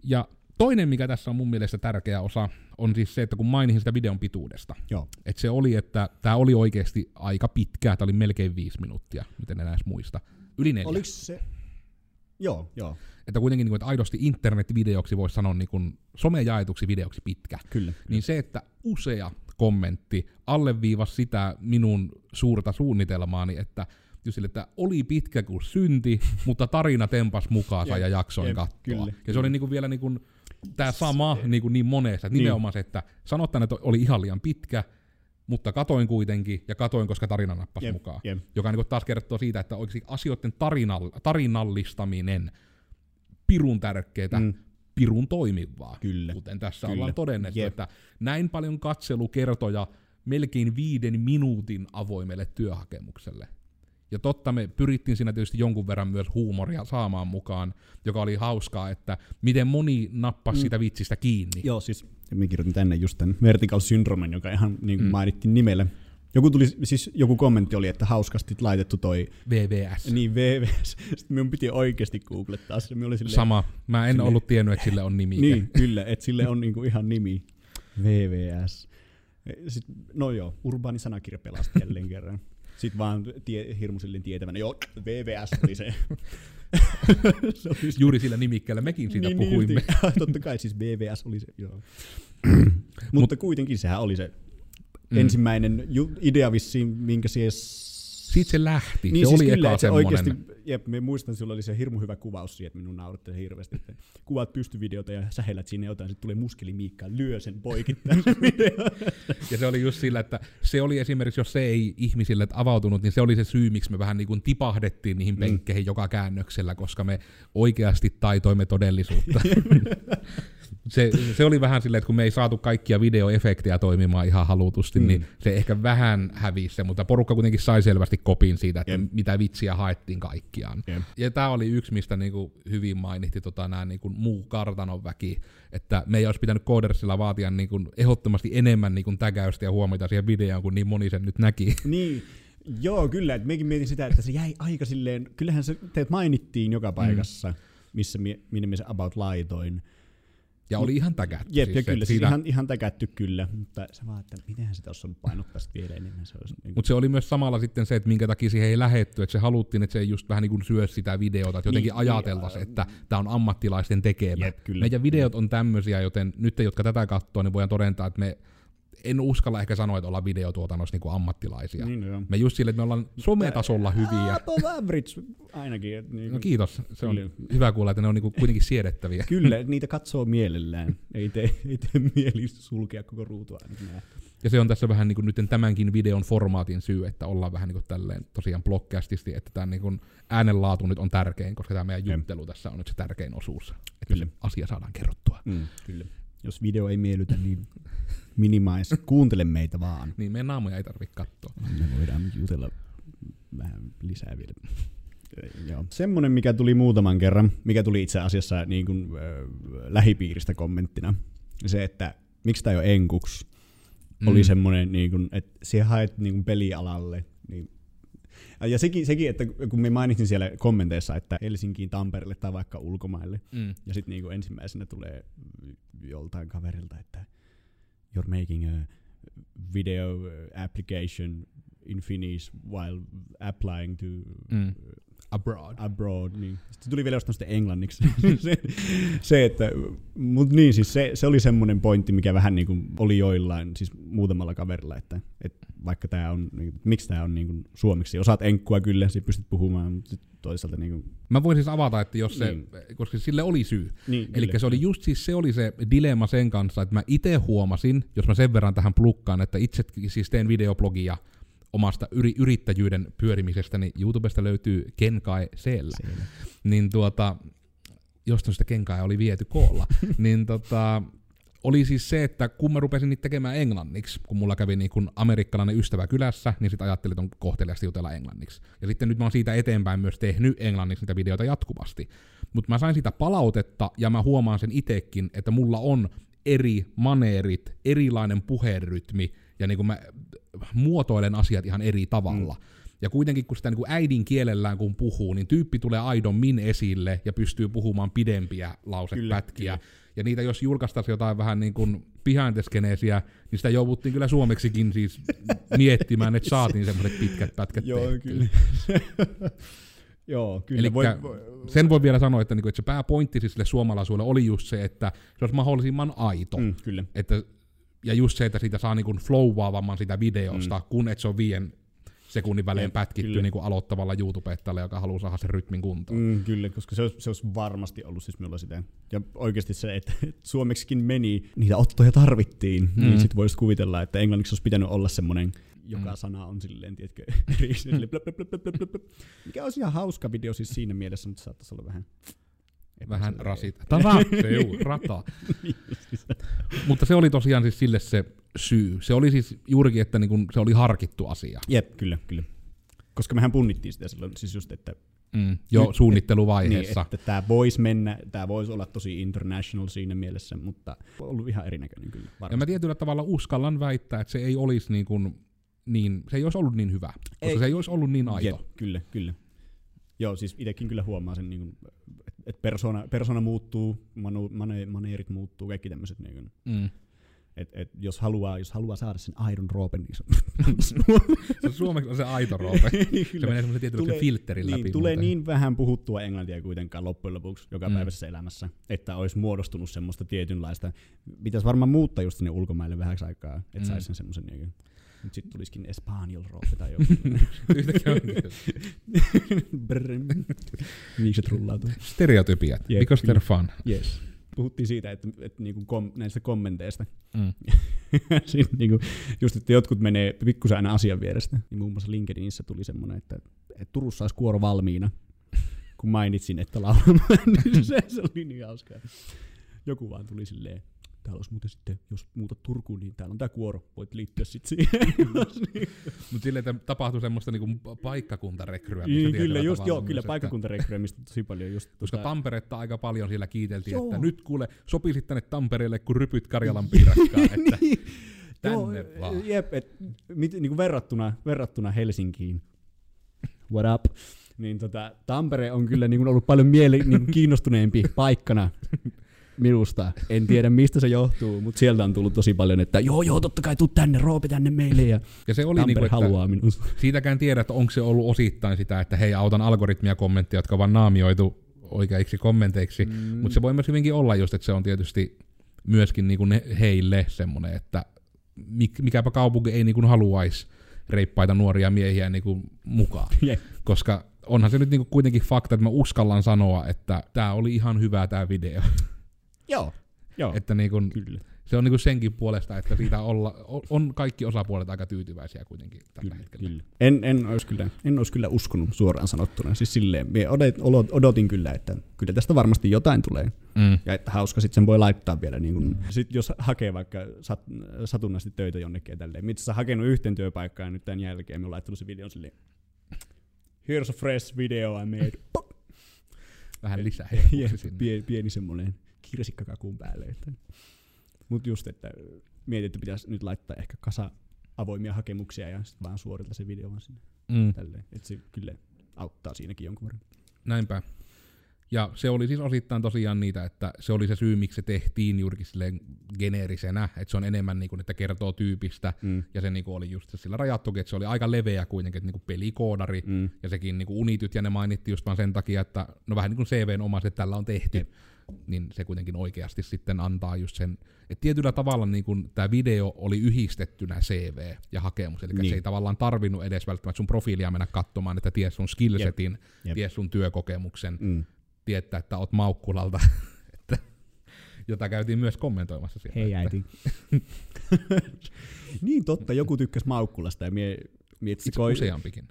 [SPEAKER 1] Ja toinen, mikä tässä on mun mielestä tärkeä osa, on siis se, että kun mainihin sitä videon pituudesta.
[SPEAKER 2] Joo.
[SPEAKER 1] Että se oli, että tämä oli oikeasti aika pitkä, tämä oli melkein viisi minuuttia, miten en enää edes muista. Yli neljä.
[SPEAKER 2] Oliko se... Joo, joo,
[SPEAKER 1] Että kuitenkin niin kuin, että aidosti internetvideoksi voisi sanoa niin kuin somejaetuksi videoksi pitkä.
[SPEAKER 2] kyllä.
[SPEAKER 1] Niin se, että usea kommentti alleviivasi sitä minun suurta suunnitelmaani, että just sille, että oli pitkä kuin synti, mutta tarina tempas mukaansa ja jaksoin
[SPEAKER 2] jep,
[SPEAKER 1] katsoa.
[SPEAKER 2] kyllä,
[SPEAKER 1] ja se
[SPEAKER 2] kyllä.
[SPEAKER 1] oli niinku vielä niinku tämä sama niinku niin monessa, että nimenomaan se, että sanotaan, että oli ihan liian pitkä, mutta katoin kuitenkin, ja katoin, koska tarina nappasi
[SPEAKER 2] Jep,
[SPEAKER 1] mukaan.
[SPEAKER 2] jep.
[SPEAKER 1] Joka niinku taas kertoo siitä, että oikeasti asioiden tarinall, tarinallistaminen pirun tärkeää,
[SPEAKER 2] mm.
[SPEAKER 1] pirun toimivaa.
[SPEAKER 2] Kyllä,
[SPEAKER 1] Kuten tässä
[SPEAKER 2] kyllä.
[SPEAKER 1] ollaan todennettu,
[SPEAKER 2] Jep.
[SPEAKER 1] että näin paljon katselukertoja melkein viiden minuutin avoimelle työhakemukselle. Ja totta, me pyrittiin siinä tietysti jonkun verran myös huumoria saamaan mukaan, joka oli hauskaa, että miten moni nappasi
[SPEAKER 2] Mm.
[SPEAKER 1] sitä vitsistä kiinni.
[SPEAKER 2] Joo, siis mä kirjoitin tänne just tämän Vertical Syndromen, joka ihan niin kuin
[SPEAKER 1] Mm.
[SPEAKER 2] mainittiin nimellä. Joku, tuli, siis joku kommentti oli, että hauskasti laitettu toi
[SPEAKER 1] VVS.
[SPEAKER 2] niin VVS. Sitten minun piti oikeasti googlettaa se. Oli silleen,
[SPEAKER 1] Sama. Mä en
[SPEAKER 2] silleen-
[SPEAKER 1] ollut tiennyt, että sille on nimi.
[SPEAKER 2] Niin, kyllä, että sille on niinku ihan nimi. VVS. Sitten, no joo, urbaani sanakirja pelasti jälleen kerran. Sitten vaan tie, hirmuisellinen tietävänä, joo, VVS oli se. se oli se.
[SPEAKER 1] Juuri sillä nimikkeellä mekin siitä
[SPEAKER 2] niin,
[SPEAKER 1] puhuimme.
[SPEAKER 2] Niin, totta kai siis VVS oli se, joo. Mutta kuitenkin sehän oli se
[SPEAKER 1] Mm.
[SPEAKER 2] ensimmäinen ju- idea vissiin, minkä siis...
[SPEAKER 1] Siitä se lähti.
[SPEAKER 2] Niin
[SPEAKER 1] se
[SPEAKER 2] siis
[SPEAKER 1] oli
[SPEAKER 2] kyllä,
[SPEAKER 1] eka
[SPEAKER 2] se oikeasti, jep, me muistan, että sulla oli se hirmu hyvä kuvaus siihen, että minun nauratti se hirveästi, että kuvaat pystyvideota ja sähellät sinne jotain, sitten tulee muskeli Miikka, lyö sen poikittain.
[SPEAKER 1] Ja se oli just sillä, että se oli esimerkiksi, jos se ei ihmisille avautunut, niin se oli se syy, miksi me vähän niin kuin tipahdettiin niihin
[SPEAKER 2] Mm.
[SPEAKER 1] penkkeihin joka käännöksellä, koska me oikeasti taitoimme todellisuutta. se, se oli vähän silleen, että kun me ei saatu kaikkia videoefektejä toimimaan ihan halutusti,
[SPEAKER 2] Mm.
[SPEAKER 1] mm. niin se ehkä vähän hävisi mutta porukka kuitenkin sai selvästi kopin siitä, että
[SPEAKER 2] Jep.
[SPEAKER 1] mitä vitsiä haettiin kaikkiaan.
[SPEAKER 2] Jep.
[SPEAKER 1] Ja tämä oli yksi, mistä niinku hyvin mainitti tota, nämä niinku muu kartanon väki, että me ei olisi pitänyt Codersilla vaatia niinku ehdottomasti enemmän niinku tägäystä ja huomiota siihen videoon, kun niin moni sen nyt näki.
[SPEAKER 2] niin, joo kyllä, että mekin mietin sitä, että se jäi aika silleen, kyllähän se teet mainittiin joka paikassa, missä mie, minne me se about laitoin.
[SPEAKER 1] Ja oli ihan tägätty.
[SPEAKER 2] Jep,
[SPEAKER 1] siis
[SPEAKER 2] ja kyllä, siis
[SPEAKER 1] siitä,
[SPEAKER 2] ihan, ihan täkätty kyllä, mutta se vaan, että mitenhän sitä olisi saanut painottaa vielä enemmän. Se olisi, niin
[SPEAKER 1] Mutta se oli myös samalla sitten se, että minkä takia siihen ei lähetty, että se haluttiin, että se ei just vähän niin kuin syö sitä videota, että jotenkin
[SPEAKER 2] Niin,
[SPEAKER 1] niin,
[SPEAKER 2] niin,
[SPEAKER 1] ajateltaisiin, että tämä on ammattilaisten tekemä.
[SPEAKER 2] Jep, kyllä.
[SPEAKER 1] Meidän videot on tämmöisiä, joten nyt te, jotka tätä katsoo, niin voidaan todentaa, että me en uskalla ehkä sanoa, että ollaan videotuotannossa niin kuin ammattilaisia.
[SPEAKER 2] niin, joo.
[SPEAKER 1] Me just sille, että me ollaan sometasolla hyviä.
[SPEAKER 2] Above average ainakin. että Niin,
[SPEAKER 1] No kiitos, se on
[SPEAKER 2] Kyllä.
[SPEAKER 1] hyvä kuulla, että ne on niinku kuitenkin siedettäviä.
[SPEAKER 2] Kyllä, niitä katsoo mielellään. Ei tee, ei tee mieli sulkea koko ruutua. ainakin näin.
[SPEAKER 1] Ja se on tässä vähän niin kuin nyt tämänkin videon formaatin syy, että ollaan vähän niin kuin tälleen tosiaan blogcastisti, että tämä niin kuin äänenlaatu nyt on tärkein, koska tämä meidän juttelu tässä on nyt se tärkein osuus, että
[SPEAKER 2] Kyllä.
[SPEAKER 1] se asia saadaan kerrottua.
[SPEAKER 2] Mm, kyllä. Jos video ei miellytä, niin minimais. Kuuntele meitä vaan.
[SPEAKER 1] Niin meidän naamoja ei tarvitse katsoa.
[SPEAKER 2] Me voidaan jutella vähän lisää vielä. Joo. Semmonen, mikä tuli muutaman kerran, mikä tuli itse asiassa niin kuin, äh, lähipiiristä kommenttina, se, että miksi tämä ei ole enkuks, mm. oli semmoinen, niin kuin, että se haet niin kuin pelialalle. Niin. Ja sekin, sekin, että kun me mainitsin siellä kommenteissa, että Helsinkiin, Tampereelle tai vaikka ulkomaille,
[SPEAKER 1] Mm.
[SPEAKER 2] ja sitten niinku ensimmäisenä tulee joltain kaverilta, että you're making a video application in Finnish while applying to
[SPEAKER 1] Mm. Abroad.
[SPEAKER 2] abroad. Niin. Sitten tuli vielä jostain englanniksi. se, se, että, mut niin, siis se, se oli semmoinen pointti, mikä vähän niin kuin oli joillain, siis muutamalla kaverilla, että, että vaikka tämä on, niin, miksi tämä on niin kuin suomeksi. Osaat enkkua kyllä, sit pystyt puhumaan, mutta toisaalta niin kuin,
[SPEAKER 1] Mä voin siis avata, että jos se,
[SPEAKER 2] Niin.
[SPEAKER 1] koska sille oli syy.
[SPEAKER 2] niin,
[SPEAKER 1] Eli se oli just siis se oli se dilemma sen kanssa, että mä itse huomasin, jos mä sen verran tähän plukkaan, että itse siis teen videoblogia omasta yri, yrittäjyyden pyörimisestä, niin YouTubesta löytyy Kenkai.
[SPEAKER 2] Siellä.
[SPEAKER 1] Niin tuota, jostain sitä Kenkai oli viety koolla, niin tota, oli siis se, että kun mä rupesin niitä tekemään englanniksi, kun mulla kävi niin kun amerikkalainen ystävä kylässä, niin sitten ajattelin, että on kohteliasti jutella englanniksi. Ja sitten nyt mä oon siitä eteenpäin myös tehnyt englanniksi niitä videoita jatkuvasti. Mutta mä sain sitä palautetta, ja mä huomaan sen itekin, että mulla on eri maneerit, erilainen puherytmi, ja niin kun mä muotoilen asiat ihan eri tavalla. Mm. Ja kuitenkin kun sitä niin kuin äidinkielellään kun puhuu, niin tyyppi tulee aidommin esille ja pystyy puhumaan pidempiä lausepätkiä.
[SPEAKER 2] Kyllä,
[SPEAKER 1] Ja niitä jos julkaistaisiin jotain vähän niin kuin pihanteskeneesiä, niin sitä jouduttiin kyllä suomeksikin siis miettimään, että saatiin semmoiset pitkät pätkät
[SPEAKER 2] Joo, kyllä. Joo, kyllä.
[SPEAKER 1] Elikkä
[SPEAKER 2] voi, voi,
[SPEAKER 1] sen voi vielä sanoa, että, niinku, että se pääpointti siis sille suomalaisuudelle oli just se, että se olisi mahdollisimman aito.
[SPEAKER 2] mm, kyllä.
[SPEAKER 1] Että, ja just se, että siitä saa niinku flowvaavamman sitä videosta, mm. kun et se on viien sekunnin välein
[SPEAKER 2] Jep,
[SPEAKER 1] pätkitty
[SPEAKER 2] kyllä.
[SPEAKER 1] niinku aloittavalla YouTubettajalle, joka haluaa saada sen rytmin kuntoon. Mm.
[SPEAKER 2] Mm, kyllä, koska se olisi, se olisi varmasti ollut siis minulla sitä. Ja oikeasti se, että suomeksikin meni, niitä ottoja tarvittiin, mm.
[SPEAKER 1] Mm.
[SPEAKER 2] niin sitten voisi kuvitella, että englanniksi olisi pitänyt olla semmoinen, joka mm. sana on silleen, tiedätkö, eri, silleen blöp, blöp, blöp, blöp, blöp, blöp. mikä olisi ihan hauska video siis siinä mielessä, mutta saattaisi olla vähän
[SPEAKER 1] Vähän
[SPEAKER 2] epäselvä.
[SPEAKER 1] rasita. Tara, seu, rata.
[SPEAKER 2] Niin, siis-
[SPEAKER 1] Mutta se oli tosiaan siis sille se syy. Se oli siis juurikin, että niinku se oli harkittu asia.
[SPEAKER 2] Jep, kyllä, kyllä. Koska mehän punnittiin sitä silloin, siis just, että,
[SPEAKER 1] Mm. Jo
[SPEAKER 2] Nyt-
[SPEAKER 1] suunnitteluvaiheessa.
[SPEAKER 2] niin, että tämä voisi mennä, tämä voisi olla tosi international siinä mielessä, mutta on ollut ihan erinäköinen kyllä.
[SPEAKER 1] Ja
[SPEAKER 2] Varmasti.
[SPEAKER 1] mä tietyllä tavalla uskallan väittää, että se ei olisi niin kuin, niin, se ei olisi ollut niin hyvä, koska
[SPEAKER 2] Ei.
[SPEAKER 1] se ei olisi ollut niin aito.
[SPEAKER 2] Jep, kyllä, kyllä. Joo, siis itsekin kyllä huomaa sen, niin että et persona, persona muuttuu, manu, mane, maneerit muuttuu, kaikki tämmöiset. Niin
[SPEAKER 1] Mm.
[SPEAKER 2] et, et jos, haluaa, jos haluaa saada sen aidon roopen, niin se
[SPEAKER 1] Se suomeksi on se aito roope.
[SPEAKER 2] Niin,
[SPEAKER 1] Se menee semmoisen tietynlaisen
[SPEAKER 2] Tulee-
[SPEAKER 1] filterin läpi.
[SPEAKER 2] niin, tulee
[SPEAKER 1] muuten.
[SPEAKER 2] niin vähän puhuttua englantia kuitenkaan loppujen lopuksi joka
[SPEAKER 1] Mm.
[SPEAKER 2] päivässä elämässä, että olisi muodostunut semmoista tietynlaista, pitäisi varmaan muuttaa just sinne ulkomaille vähäksi aikaa, että
[SPEAKER 1] mm.
[SPEAKER 2] saisi sen semmoisen niin nyt sitten tulisikin Espanjol roope tai joku.
[SPEAKER 1] Yhtäkkiä onkin.
[SPEAKER 2] Viikset rullautuu.
[SPEAKER 1] Stereotypiat,
[SPEAKER 2] Jep,
[SPEAKER 1] because they're fun.
[SPEAKER 2] Yes. Puhuttiin siitä, että, että niinku kom, näistä kommenteista.
[SPEAKER 1] Mm.
[SPEAKER 2] Sitten niinku, just, että jotkut menee pikkusen aina asian vierestä. Niin muun muassa LinkedInissä tuli semmoinen, että, että Turussa olisi kuoro valmiina, kun mainitsin, että laulamaan. niin se, se oli niin hauskaa. Joku vaan tuli silleen, täällä olisi muuten sitten, jos muutat Turkuun, niin täällä on tää kuoro, voit liittyä sitten siihen. niin,
[SPEAKER 1] Mutta silleen, että tapahtui semmoista niinku paikkakuntarekryämistä
[SPEAKER 2] niin, kyllä, just, joo, kyllä paikkakuntarekryämistä tosi paljon. Just,
[SPEAKER 1] Koska
[SPEAKER 2] tota-
[SPEAKER 1] Tamperetta aika paljon siellä kiiteltiin,
[SPEAKER 2] Joo.
[SPEAKER 1] että nyt kuule, sopisit tänne Tampereelle, kun rypyt Karjalan piirakkaa, että tänne
[SPEAKER 2] Joo,
[SPEAKER 1] vaan.
[SPEAKER 2] Jep, et, mit, niinku verrattuna, verrattuna Helsinkiin, what up, niin tota, Tampere on kyllä niinku ollut paljon mieli, niinku kiinnostuneempi paikkana minusta. En tiedä mistä se johtuu, mutta sieltä on tullut tosi paljon, että joo joo, totta kai tuu tänne, Roope tänne meille ja
[SPEAKER 1] Ja se oli niinku, että
[SPEAKER 2] haluaa minusta.
[SPEAKER 1] siitäkään tiedä, että onko se ollut osittain sitä, että hei, autan algoritmia kommentteja, jotka on vaan naamioitu oikeiksi kommenteiksi, mm. mutta se voi myös hyvinkin olla just, että se on tietysti myöskin niinku ne heille semmoinen, että mik, mikäpä kaupunki ei niinku haluaisi reippaita nuoria miehiä niinku mukaan.
[SPEAKER 2] Jep.
[SPEAKER 1] Koska onhan se nyt niinku kuitenkin fakta, että mä uskallan sanoa, että tämä oli ihan hyvä tämä video.
[SPEAKER 2] Joo, joo,
[SPEAKER 1] että niinku,
[SPEAKER 2] kyllä.
[SPEAKER 1] se on niinku senkin puolesta, että siitä olla, on kaikki osapuolet aika tyytyväisiä kuitenkin tällä
[SPEAKER 2] Kyllä,
[SPEAKER 1] hetkellä.
[SPEAKER 2] kyllä. En, en, olisi kyllä, en olisi kyllä uskonut suoraan sanottuna. Siis silleen, mie odot- olo- odotin kyllä, että kyllä tästä varmasti jotain tulee.
[SPEAKER 1] Mm.
[SPEAKER 2] Ja että hauska, sitten sen voi laittaa vielä. Niin kun, sit jos hakee vaikka sat, satunnaisesti töitä jonnekin ja tälleen. Mitä sä hakenut yhteen työpaikkaan nyt tämän jälkeen, me on laittanut se videon silleen, here's a fresh video I made.
[SPEAKER 1] Vähän lisää
[SPEAKER 2] pieni semmoinen kirsikkakakun päälle. Että. Mut just, että mietin, että pitäisi nyt laittaa ehkä kasa avoimia hakemuksia ja sitten vaan suorita se video vaan sinne.
[SPEAKER 1] Mm.
[SPEAKER 2] Tälleen. Että se kyllä auttaa siinäkin jonkun verran.
[SPEAKER 1] Näinpä. Ja se oli siis osittain tosiaan niitä, että se oli se syy, miksi se tehtiin juurikin silleen geneerisenä, että se on enemmän niin kuin, että kertoo tyypistä,
[SPEAKER 2] Mm.
[SPEAKER 1] ja se niin kuin oli just sillä rajattukin, että se oli aika leveä kuitenkin, että niin kuin pelikoodari,
[SPEAKER 2] Mm.
[SPEAKER 1] ja sekin niin kuin unityt, ja ne mainittiin just vaan sen takia, että no vähän niin kuin CVn omaiset tällä on tehty,
[SPEAKER 2] Jep.
[SPEAKER 1] Niin se kuitenkin oikeasti sitten antaa just sen, että tietyllä tavalla niin kuin tämä video oli yhdistettynä CV ja hakemus, eli
[SPEAKER 2] Niin.
[SPEAKER 1] se ei tavallaan tarvinnut edes välttämättä sun profiilia mennä katsomaan, että ties sun skillsetin,
[SPEAKER 2] Jep.
[SPEAKER 1] ties sun työkokemuksen,
[SPEAKER 2] Mm.
[SPEAKER 1] tietää, että oot Maukkulalta, että, jota käytiin myös kommentoimassa siellä.
[SPEAKER 2] Hei äiti. niin totta, joku tykkäsi Maukkulasta ja mie, mie
[SPEAKER 1] Itse
[SPEAKER 2] koi,
[SPEAKER 1] useampikin.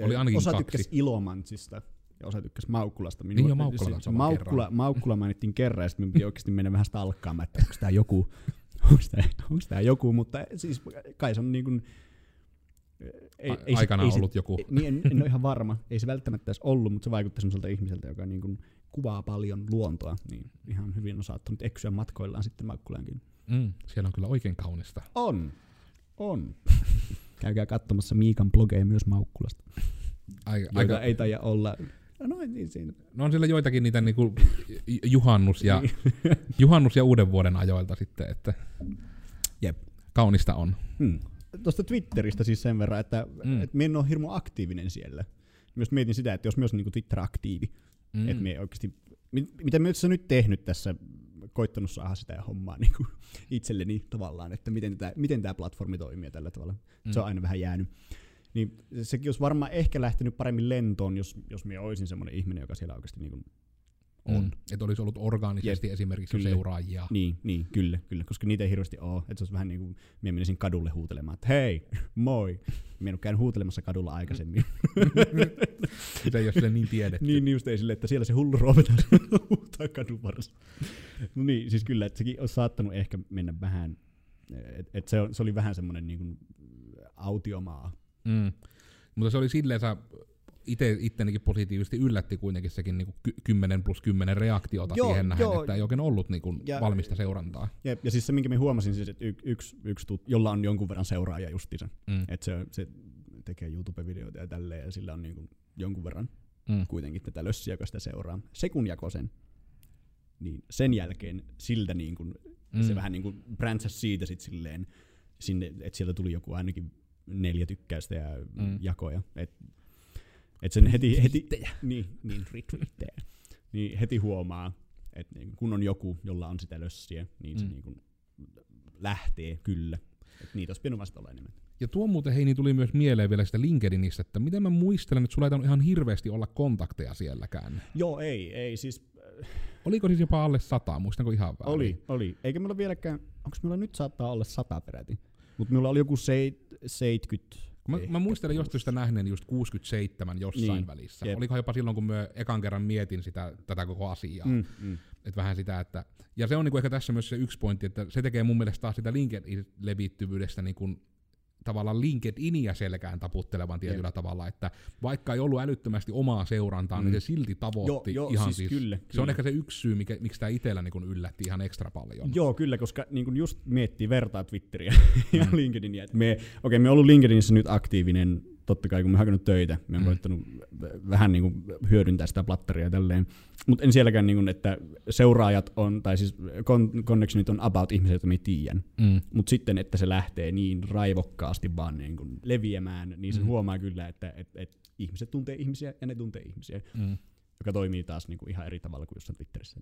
[SPEAKER 1] oli ainakin
[SPEAKER 2] osa
[SPEAKER 1] kaksi.
[SPEAKER 2] tykkäsi Ilomantsista ja osa tykkäsi Maukkulasta.
[SPEAKER 1] Niin jo, Maukkula
[SPEAKER 2] se,
[SPEAKER 1] saman
[SPEAKER 2] Maukkula. Maukkula mainittiin kerran ja sitten me piti oikeasti mennä vähän stalkkaamaan, että onko tämä joku, onko tämä, onko tämä joku, mutta siis kai se on niin kuin, ei,
[SPEAKER 1] A-
[SPEAKER 2] ei, se- ei se-
[SPEAKER 1] ollut joku.
[SPEAKER 2] ei- Niin, en, en ole ihan varma. Ei se välttämättä edes ollut, mutta se vaikutti sellaiselta ihmiseltä, joka niin kuin kuvaa paljon luontoa. Niin ihan hyvin on saattanut eksyä matkoillaan sitten Maukkulaankin.
[SPEAKER 1] Mm, siellä on kyllä oikein kaunista.
[SPEAKER 2] On. On. Käykää katsomassa Miikan blogeja myös Maukkulasta,
[SPEAKER 1] Aika, aika,
[SPEAKER 2] ei taida olla. No niin siinä.
[SPEAKER 1] no on siellä joitakin niitä niinku juhannus, ja,
[SPEAKER 2] Niin.
[SPEAKER 1] juhannus ja uuden vuoden ajoilta sitten, että
[SPEAKER 2] Jep.
[SPEAKER 1] kaunista on.
[SPEAKER 2] Hmm. Tuosta Twitteristä siis sen verran, että,
[SPEAKER 1] Mm.
[SPEAKER 2] mm. että minä en ole hirmu aktiivinen siellä. myös mietin sitä, että jos myös niin Twitter-aktiivi,
[SPEAKER 1] Mm.
[SPEAKER 2] mm. että me oikeasti, mit, mitä mä oon nyt tehnyt tässä, koittanut saada sitä hommaa niin kuin itselleni tavallaan, että miten tämä miten tää platformi toimii tällä tavalla.
[SPEAKER 1] Mm.
[SPEAKER 2] Mm. Se on aina vähän jäänyt. Niin sekin olisi varmaan ehkä lähtenyt paremmin lentoon, jos, jos minä olisin semmoinen ihminen, joka siellä oikeasti niin kuin on.
[SPEAKER 1] Mm. Että olisi ollut orgaanisesti
[SPEAKER 2] Jep,
[SPEAKER 1] esimerkiksi
[SPEAKER 2] kyllä.
[SPEAKER 1] seuraajia.
[SPEAKER 2] Niin, niin, kyllä, kyllä, koska niitä ei hirveästi ole. Että se olisi vähän niin kuin, minä menisin kadulle huutelemaan, että hei, moi. Minä en ole käynyt huutelemassa kadulla aikaisemmin.
[SPEAKER 1] Se ei ole sille niin tiedetty.
[SPEAKER 2] niin, niin just ei sille, että siellä se hullu ruovetaan huutaa kadun varassa. No niin, siis kyllä, että sekin olisi saattanut ehkä mennä vähän, että et se, on- se oli vähän semmoinen niin kuin autiomaa.
[SPEAKER 1] Mm. Mutta se oli silleen, ite, ittenikin positiivisesti yllätti kuitenkin sekin niin 10 plus 10 reaktiota
[SPEAKER 2] Joo,
[SPEAKER 1] siihen nähden,
[SPEAKER 2] joo.
[SPEAKER 1] että ei oikein ollut niin kuin
[SPEAKER 2] Ja-
[SPEAKER 1] valmista seurantaa.
[SPEAKER 2] Ja, ja siis se, minkä mä huomasin, siis, että y, yksi, yksi tut, jolla on jonkun verran seuraajia justiinsa,
[SPEAKER 1] Mm.
[SPEAKER 2] että se, se tekee YouTube-videoita ja tälleen, ja sillä on niin kuin jonkun verran
[SPEAKER 1] Mm.
[SPEAKER 2] kuitenkin tätä lössiä, joka sitä seuraa. Se kun jakoi sen, niin sen jälkeen siltä niin kuin,
[SPEAKER 1] Mm.
[SPEAKER 2] se vähän niin kuin siitä sit silleen, sinne, että sieltä tuli joku ainakin neljä tykkäystä ja
[SPEAKER 1] Mm.
[SPEAKER 2] jakoja. Et, et sen heti, heti niin, niin, retweettejä. niin heti huomaa, että niin, kun on joku, jolla on sitä lössiä, niin se
[SPEAKER 1] Mm.
[SPEAKER 2] niin kuin lähtee kyllä. Et niitä olisi pitänyt vasta olla enemmän.
[SPEAKER 1] Ja tuo muuten Heini tuli myös mieleen vielä sitä LinkedInistä, että miten mä muistelen, että sulla ei ihan hirveästi olla kontakteja sielläkään.
[SPEAKER 2] Joo, ei, ei, siis
[SPEAKER 1] Oliko siis jopa alle sata, muistanko ihan väärin?
[SPEAKER 2] Oli, oli. Eikä meillä vieläkään, onko meillä nyt saattaa olla sata peräti. Mutta minulla oli joku seit, 70.
[SPEAKER 1] Mä, mä muistelen jostain sitä nähneen just 67 jossain niin.
[SPEAKER 2] Niin,
[SPEAKER 1] välissä.
[SPEAKER 2] jep.
[SPEAKER 1] Olikohan jopa silloin, kun mä ekan kerran mietin sitä, tätä koko asiaa.
[SPEAKER 2] Mm, mm.
[SPEAKER 1] Et vähän sitä, että, ja se on niinku ehkä tässä myös se yksi pointti, että se tekee mun mielestä taas sitä LinkedIn-levittyvyydestä niinku tavallaan LinkedInia selkään taputtelevan tietyllä
[SPEAKER 2] Jep.
[SPEAKER 1] tavalla, että vaikka ei ollut älyttömästi omaa seurantaa, mm.
[SPEAKER 2] Mm.
[SPEAKER 1] niin se silti tavoitti
[SPEAKER 2] Joo, joo,
[SPEAKER 1] ihan
[SPEAKER 2] siis kyllä,
[SPEAKER 1] Se on
[SPEAKER 2] kyllä.
[SPEAKER 1] ehkä se yksi syy, mikä, miksi tämä itsellä niinku yllätti ihan ekstra paljon.
[SPEAKER 2] Joo, kyllä, koska niin kun just miettii vertaa Twitteriä ja LinkedInia. et Me, okei, me on ollut LinkedInissä nyt aktiivinen, totta kai kun me hakenut töitä, me on
[SPEAKER 1] Mm.
[SPEAKER 2] koittanut vähän niin kuin hyödyntää sitä platteria ja tälleen. Mutta en sielläkään, niin kuin, että seuraajat on, tai siis con- connectionit on about ihmisiä, joita me tiedän.
[SPEAKER 1] Mm.
[SPEAKER 2] Mutta sitten, että se lähtee niin raivokkaasti vaan niin kuin leviämään, niin se
[SPEAKER 1] mm.
[SPEAKER 2] huomaa kyllä, että et, et ihmiset tuntee ihmisiä ja ne tuntee ihmisiä,
[SPEAKER 1] Mm.
[SPEAKER 2] joka toimii taas niin kuin ihan eri tavalla kuin jossain Twitterissä.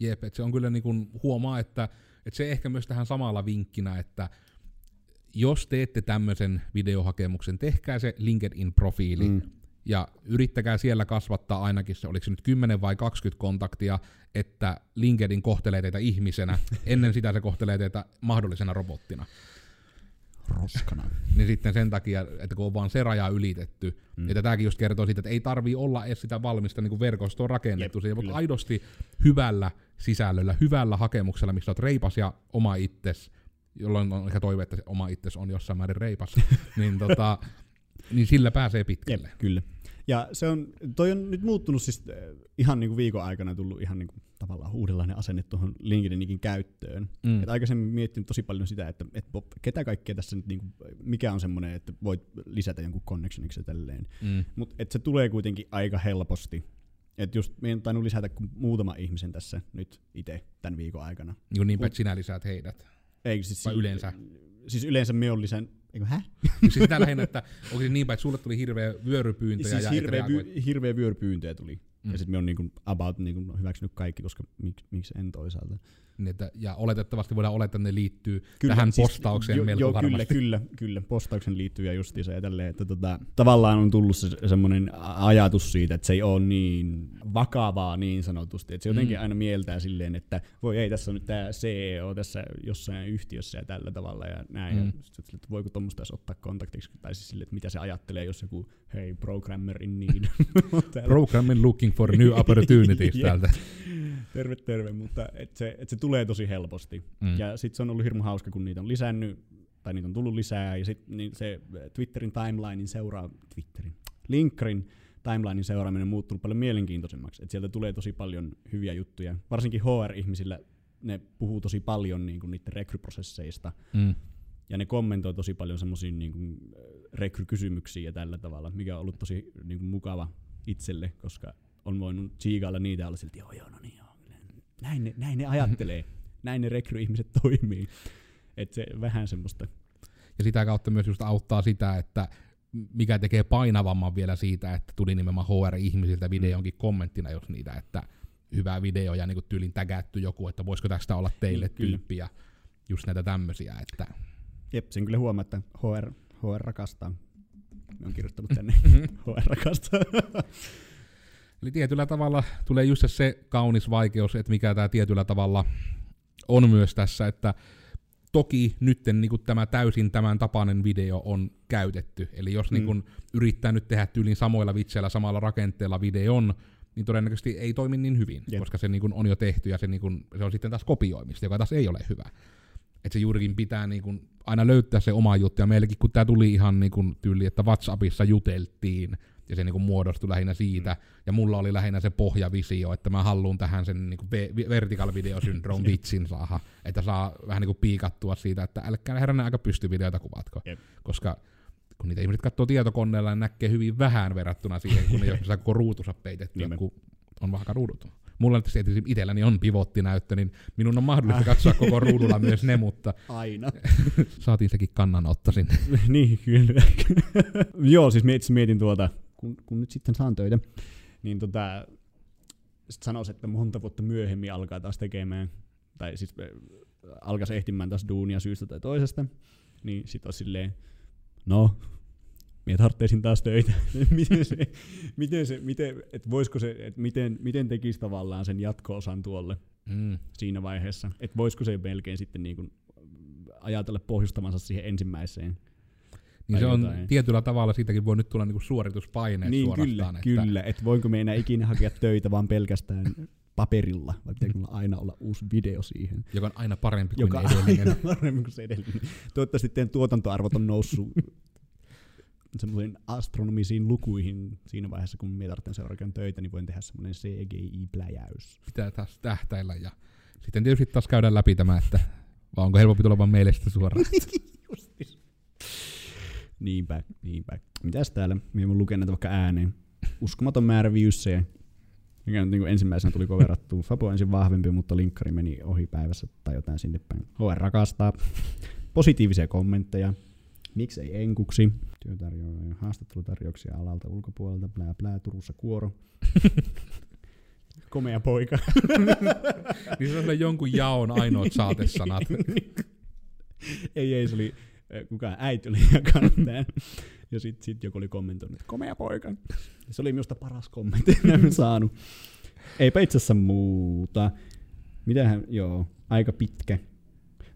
[SPEAKER 1] Jep, että se on kyllä niin kuin huomaa, että, että se ehkä myös tähän samalla vinkkinä, että jos teette tämmöisen videohakemuksen, tehkää se LinkedIn-profiili mm. ja yrittäkää siellä kasvattaa ainakin se, oliko se nyt 10 vai 20 kontaktia, että LinkedIn kohtelee teitä ihmisenä, ennen sitä se kohtelee teitä mahdollisena robottina.
[SPEAKER 2] Roskana.
[SPEAKER 1] Niin sitten sen takia, että kun on vaan se raja ylitetty, mm. Että tämäkin just kertoo siitä, että ei tarvii olla edes sitä valmista niin kuin verkostoa rakennettu,
[SPEAKER 2] Jep,
[SPEAKER 1] siihen, mutta aidosti hyvällä sisällöllä, hyvällä hakemuksella, missä olet reipas ja oma itses, jolloin on ehkä toive, että se oma itses on jossain määrin reipas, niin, tota, niin sillä pääsee
[SPEAKER 2] Jep,
[SPEAKER 1] pitkälle.
[SPEAKER 2] kyllä. Ja se on, toi on nyt muuttunut siis äh, ihan niin kuin viikon aikana tullut ihan niin kuin tavallaan uudenlainen asenne tuohon LinkedInikin käyttöön.
[SPEAKER 1] Mm.
[SPEAKER 2] Et aikaisemmin miettinyt tosi paljon sitä, että et, ketä kaikkea tässä nyt, niin kuin, mikä on semmoinen, että voit lisätä jonkun connectioniksi ja tälleen.
[SPEAKER 1] Mm.
[SPEAKER 2] Mutta se tulee kuitenkin aika helposti. Että just meidän on tainnut lisätä kuin muutama ihmisen tässä nyt itse tämän viikon aikana.
[SPEAKER 1] Niin niinpä, että sinä lisäät heidät.
[SPEAKER 2] Ei, siis,
[SPEAKER 1] Vai yleensä?
[SPEAKER 2] Siis yleensä me on lisän... Eikö, hä?
[SPEAKER 1] siis sitä lähinnä, että onko se niinpä, että sulle tuli hirveä vyörypyyntöjä
[SPEAKER 2] Siis
[SPEAKER 1] ja
[SPEAKER 2] hirveä, vy, hirveä vyörypyyntöjä tuli.
[SPEAKER 1] Mm.
[SPEAKER 2] Ja sitten me on niinku about niinku hyväksynyt kaikki, koska miksi, miksi en toisaalta.
[SPEAKER 1] Että, ja oletettavasti voidaan olettaa, että ne liittyy tähän
[SPEAKER 2] siis
[SPEAKER 1] postaukseen
[SPEAKER 2] jo,
[SPEAKER 1] melko
[SPEAKER 2] joo,
[SPEAKER 1] varmasti.
[SPEAKER 2] Kyllä, kyllä, kyllä. Postauksen liittyy ja justiinsa ja tälleen, että tota, tavallaan on tullut se semmoinen ajatus siitä, että se ei ole niin vakavaa niin sanotusti. Että se jotenkin
[SPEAKER 1] Mm.
[SPEAKER 2] aina mieltää silleen, että voi ei, tässä on nyt tämä CEO tässä jossain yhtiössä ja tällä tavalla ja näin.
[SPEAKER 1] Mm.
[SPEAKER 2] Ja sit, että voiko tuommoista ottaa kontaktiksi, tai siis silleen, että mitä se ajattelee, jos joku, hei, programmer in need.
[SPEAKER 1] Programming looking for new opportunities
[SPEAKER 2] Jep.
[SPEAKER 1] täältä.
[SPEAKER 2] Terve, terve, mutta et se, et se tulee tosi helposti.
[SPEAKER 1] Mm.
[SPEAKER 2] Ja sitten se on ollut hirmu hauska, kun niitä on lisännyt, tai niitä on tullut lisää, ja sitten niin se Twitterin timelinein seuraa, Twitterin, Linkrin timelinein seuraaminen on muuttunut paljon mielenkiintoisemmaksi. Et sieltä tulee tosi paljon hyviä juttuja. Varsinkin HR-ihmisillä ne puhuu tosi paljon niin niiden rekryprosesseista,
[SPEAKER 1] Mm.
[SPEAKER 2] ja ne kommentoi tosi paljon semmoisiin niin kuin, rekrykysymyksiin ja tällä tavalla, mikä on ollut tosi niin kuin, mukava itselle, koska on voinut tsiigailla niitä ja olla silti, joo joo, no niin joo, näin ne, näin ne ajattelee, näin ne rekryihmiset toimii. Et se vähän semmoista,
[SPEAKER 1] Ja sitä kautta myös just auttaa sitä, että mikä tekee painavamman vielä siitä, että tuli nimenomaan HR-ihmisiltä videonkin kommenttina, jos niitä, että hyvä video ja niin tyylin tägätty joku, että voisiko tästä olla teille
[SPEAKER 2] Niin, kyllä.
[SPEAKER 1] tyyppi ja just näitä tämmöisiä, että
[SPEAKER 2] Jep, sen kyllä huomaa, että HR, HR rakastaa. Me on kirjoittanut tänne HR rakastaa.
[SPEAKER 1] Eli tietyllä tavalla tulee just se kaunis vaikeus, että mikä tämä tietyllä tavalla on myös tässä, että toki nyt niin tämä täysin tämän tapainen video on käytetty. Eli jos
[SPEAKER 2] Mm.
[SPEAKER 1] niin yrittää nyt tehdä tyylin samoilla vitseillä, samalla rakenteella videon, niin todennäköisesti ei toimi niin hyvin,
[SPEAKER 2] Jep.
[SPEAKER 1] koska se niin on jo tehty ja se, niin se on sitten taas kopioimista, joka taas ei ole hyvä. Että se juurikin pitää niin aina löytää se oma juttu. Ja meilläkin, kun tämä tuli ihan niin kuin tyyli, että WhatsAppissa juteltiin, ja se niin kuin muodostui lähinnä siitä, mm. ja mulla oli lähinnä se pohjavisio, että mä haluan tähän sen niin kuin ve- vertical video syndrome vitsin saada, että saa vähän niin kuin piikattua siitä, että älkää heränä aika pystyvideoita kuvatko,
[SPEAKER 2] Jep.
[SPEAKER 1] koska kun niitä ihmiset katsoo tietokoneella, niin näkee hyvin vähän verrattuna siihen, kun ne jos ne saa koko ruutunsa peitettyä, kun on vähän ruudut. Mulla nyt tietysti itselläni on pivottinäyttö, niin minun on mahdollista katsoa koko ruudulla myös ne, mutta
[SPEAKER 2] Aina.
[SPEAKER 1] saatiin sekin kannanotto sinne.
[SPEAKER 2] niin, kyllä. Joo, siis mietin, mietin tuota, kun, kun nyt sitten saan töitä, niin tota, sit sanois, että monta vuotta myöhemmin alkaa taas tekemään, tai siis alkaisi ehtimään taas duunia syystä tai toisesta, niin sit on silleen, no, minä tarvitsin taas töitä. miten se, miten se, miten, et voisiko se, et miten, miten tekisi tavallaan sen jatko-osan tuolle
[SPEAKER 1] Mm.
[SPEAKER 2] siinä vaiheessa, että voisiko se melkein sitten niin kuin ajatella pohjustamansa siihen ensimmäiseen.
[SPEAKER 1] Niin se on
[SPEAKER 2] jotain.
[SPEAKER 1] tietyllä tavalla, siitäkin voi nyt tulla niinku suorituspaineet
[SPEAKER 2] niin,
[SPEAKER 1] suorastaan.
[SPEAKER 2] kyllä,
[SPEAKER 1] että,
[SPEAKER 2] kyllä. Että voinko me enää ikinä hakea töitä vaan pelkästään paperilla, vai pitääkö mulla aina olla uusi video siihen,
[SPEAKER 1] Joka on aina parempi kuin
[SPEAKER 2] joka on
[SPEAKER 1] edellinen.
[SPEAKER 2] aina paremmin kuin se edellinen. Toivottavasti teidän tuotantoarvot on noussut semmoisiin astronomisiin lukuihin siinä vaiheessa, kun minä tarvitsen seuraavan töitä, niin voin tehdä semmoinen CGI-pläjäys.
[SPEAKER 1] Pitää taas tähtäillä ja sitten tietysti taas käydään läpi tämä, että vai onko helpompi tulla vaan meille sitten suoraan.
[SPEAKER 2] Niinpä, niinpä. Mitäs täällä? Minä voin lukea näitä vaikka ääneen. Uskomaton määrä viewsejä. Mikä nyt niin ensimmäisenä tuli koverattua. Fapo on ensin vahvempi, mutta linkkari meni ohi päivässä tai jotain sinne päin. HR rakastaa. Positiivisia kommentteja. Miksei enkuksi? Työtarjoajia, haastattelutarjouksia alalta ulkopuolelta, plää plää, Turussa kuoro. Komea poika.
[SPEAKER 1] niin se on jonkun jaon ainoat saatesanat.
[SPEAKER 2] ei, ei, se oli, äh, kukaan äiti oli jakanut tämän. Ja sitten sit joku oli kommentoinut, että komea poika. Ja se oli minusta paras kommentti, mitä saanut. Eipä itse asiassa muuta. Mitähän, joo, aika pitkä.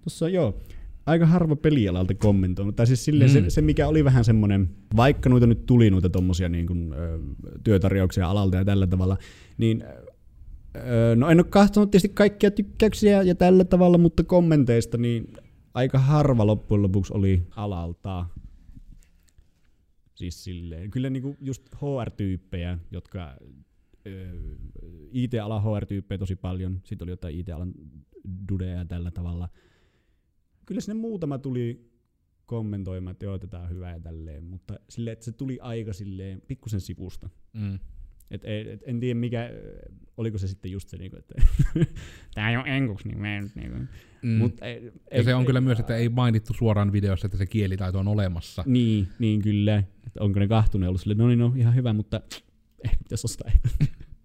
[SPEAKER 2] Tuossa joo, aika harva pelialalta kommentoinut. Tai siis silleen
[SPEAKER 1] Mm.
[SPEAKER 2] se, se, mikä oli vähän semmoinen, vaikka noita nyt tuli noita tommosia niin kuin, ö, työtarjouksia alalta ja tällä tavalla, niin ö, no en ole katsonut tietysti kaikkia tykkäyksiä ja tällä tavalla, mutta kommenteista niin aika harva loppujen lopuksi oli alalta. Siis silleen, kyllä niinku just HR-tyyppejä, jotka IT-alan HR-tyyppejä tosi paljon, sitten oli jotain IT-alan dudeja ja tällä tavalla. Kyllä sinne muutama tuli kommentoimaan, että joo, tätä on hyvä ja tälleen, mutta silleen, että se tuli aika silleen pikkusen sivusta.
[SPEAKER 1] Mm.
[SPEAKER 2] Et, et, et, en tiedä mikä, oliko se sitten just se, niinku, että tää ei ole enkuksi, niin mä en nyt niinku.
[SPEAKER 1] Mm.
[SPEAKER 2] Mut, ei,
[SPEAKER 1] ja se on kyllä myös, että ei mainittu suoraan videossa, että se kielitaito on olemassa.
[SPEAKER 2] Niin, niin kyllä. Että onko ne kahtuneet ollut silleen, no niin, no ihan hyvä, mutta ehkä pitäisi ostaa.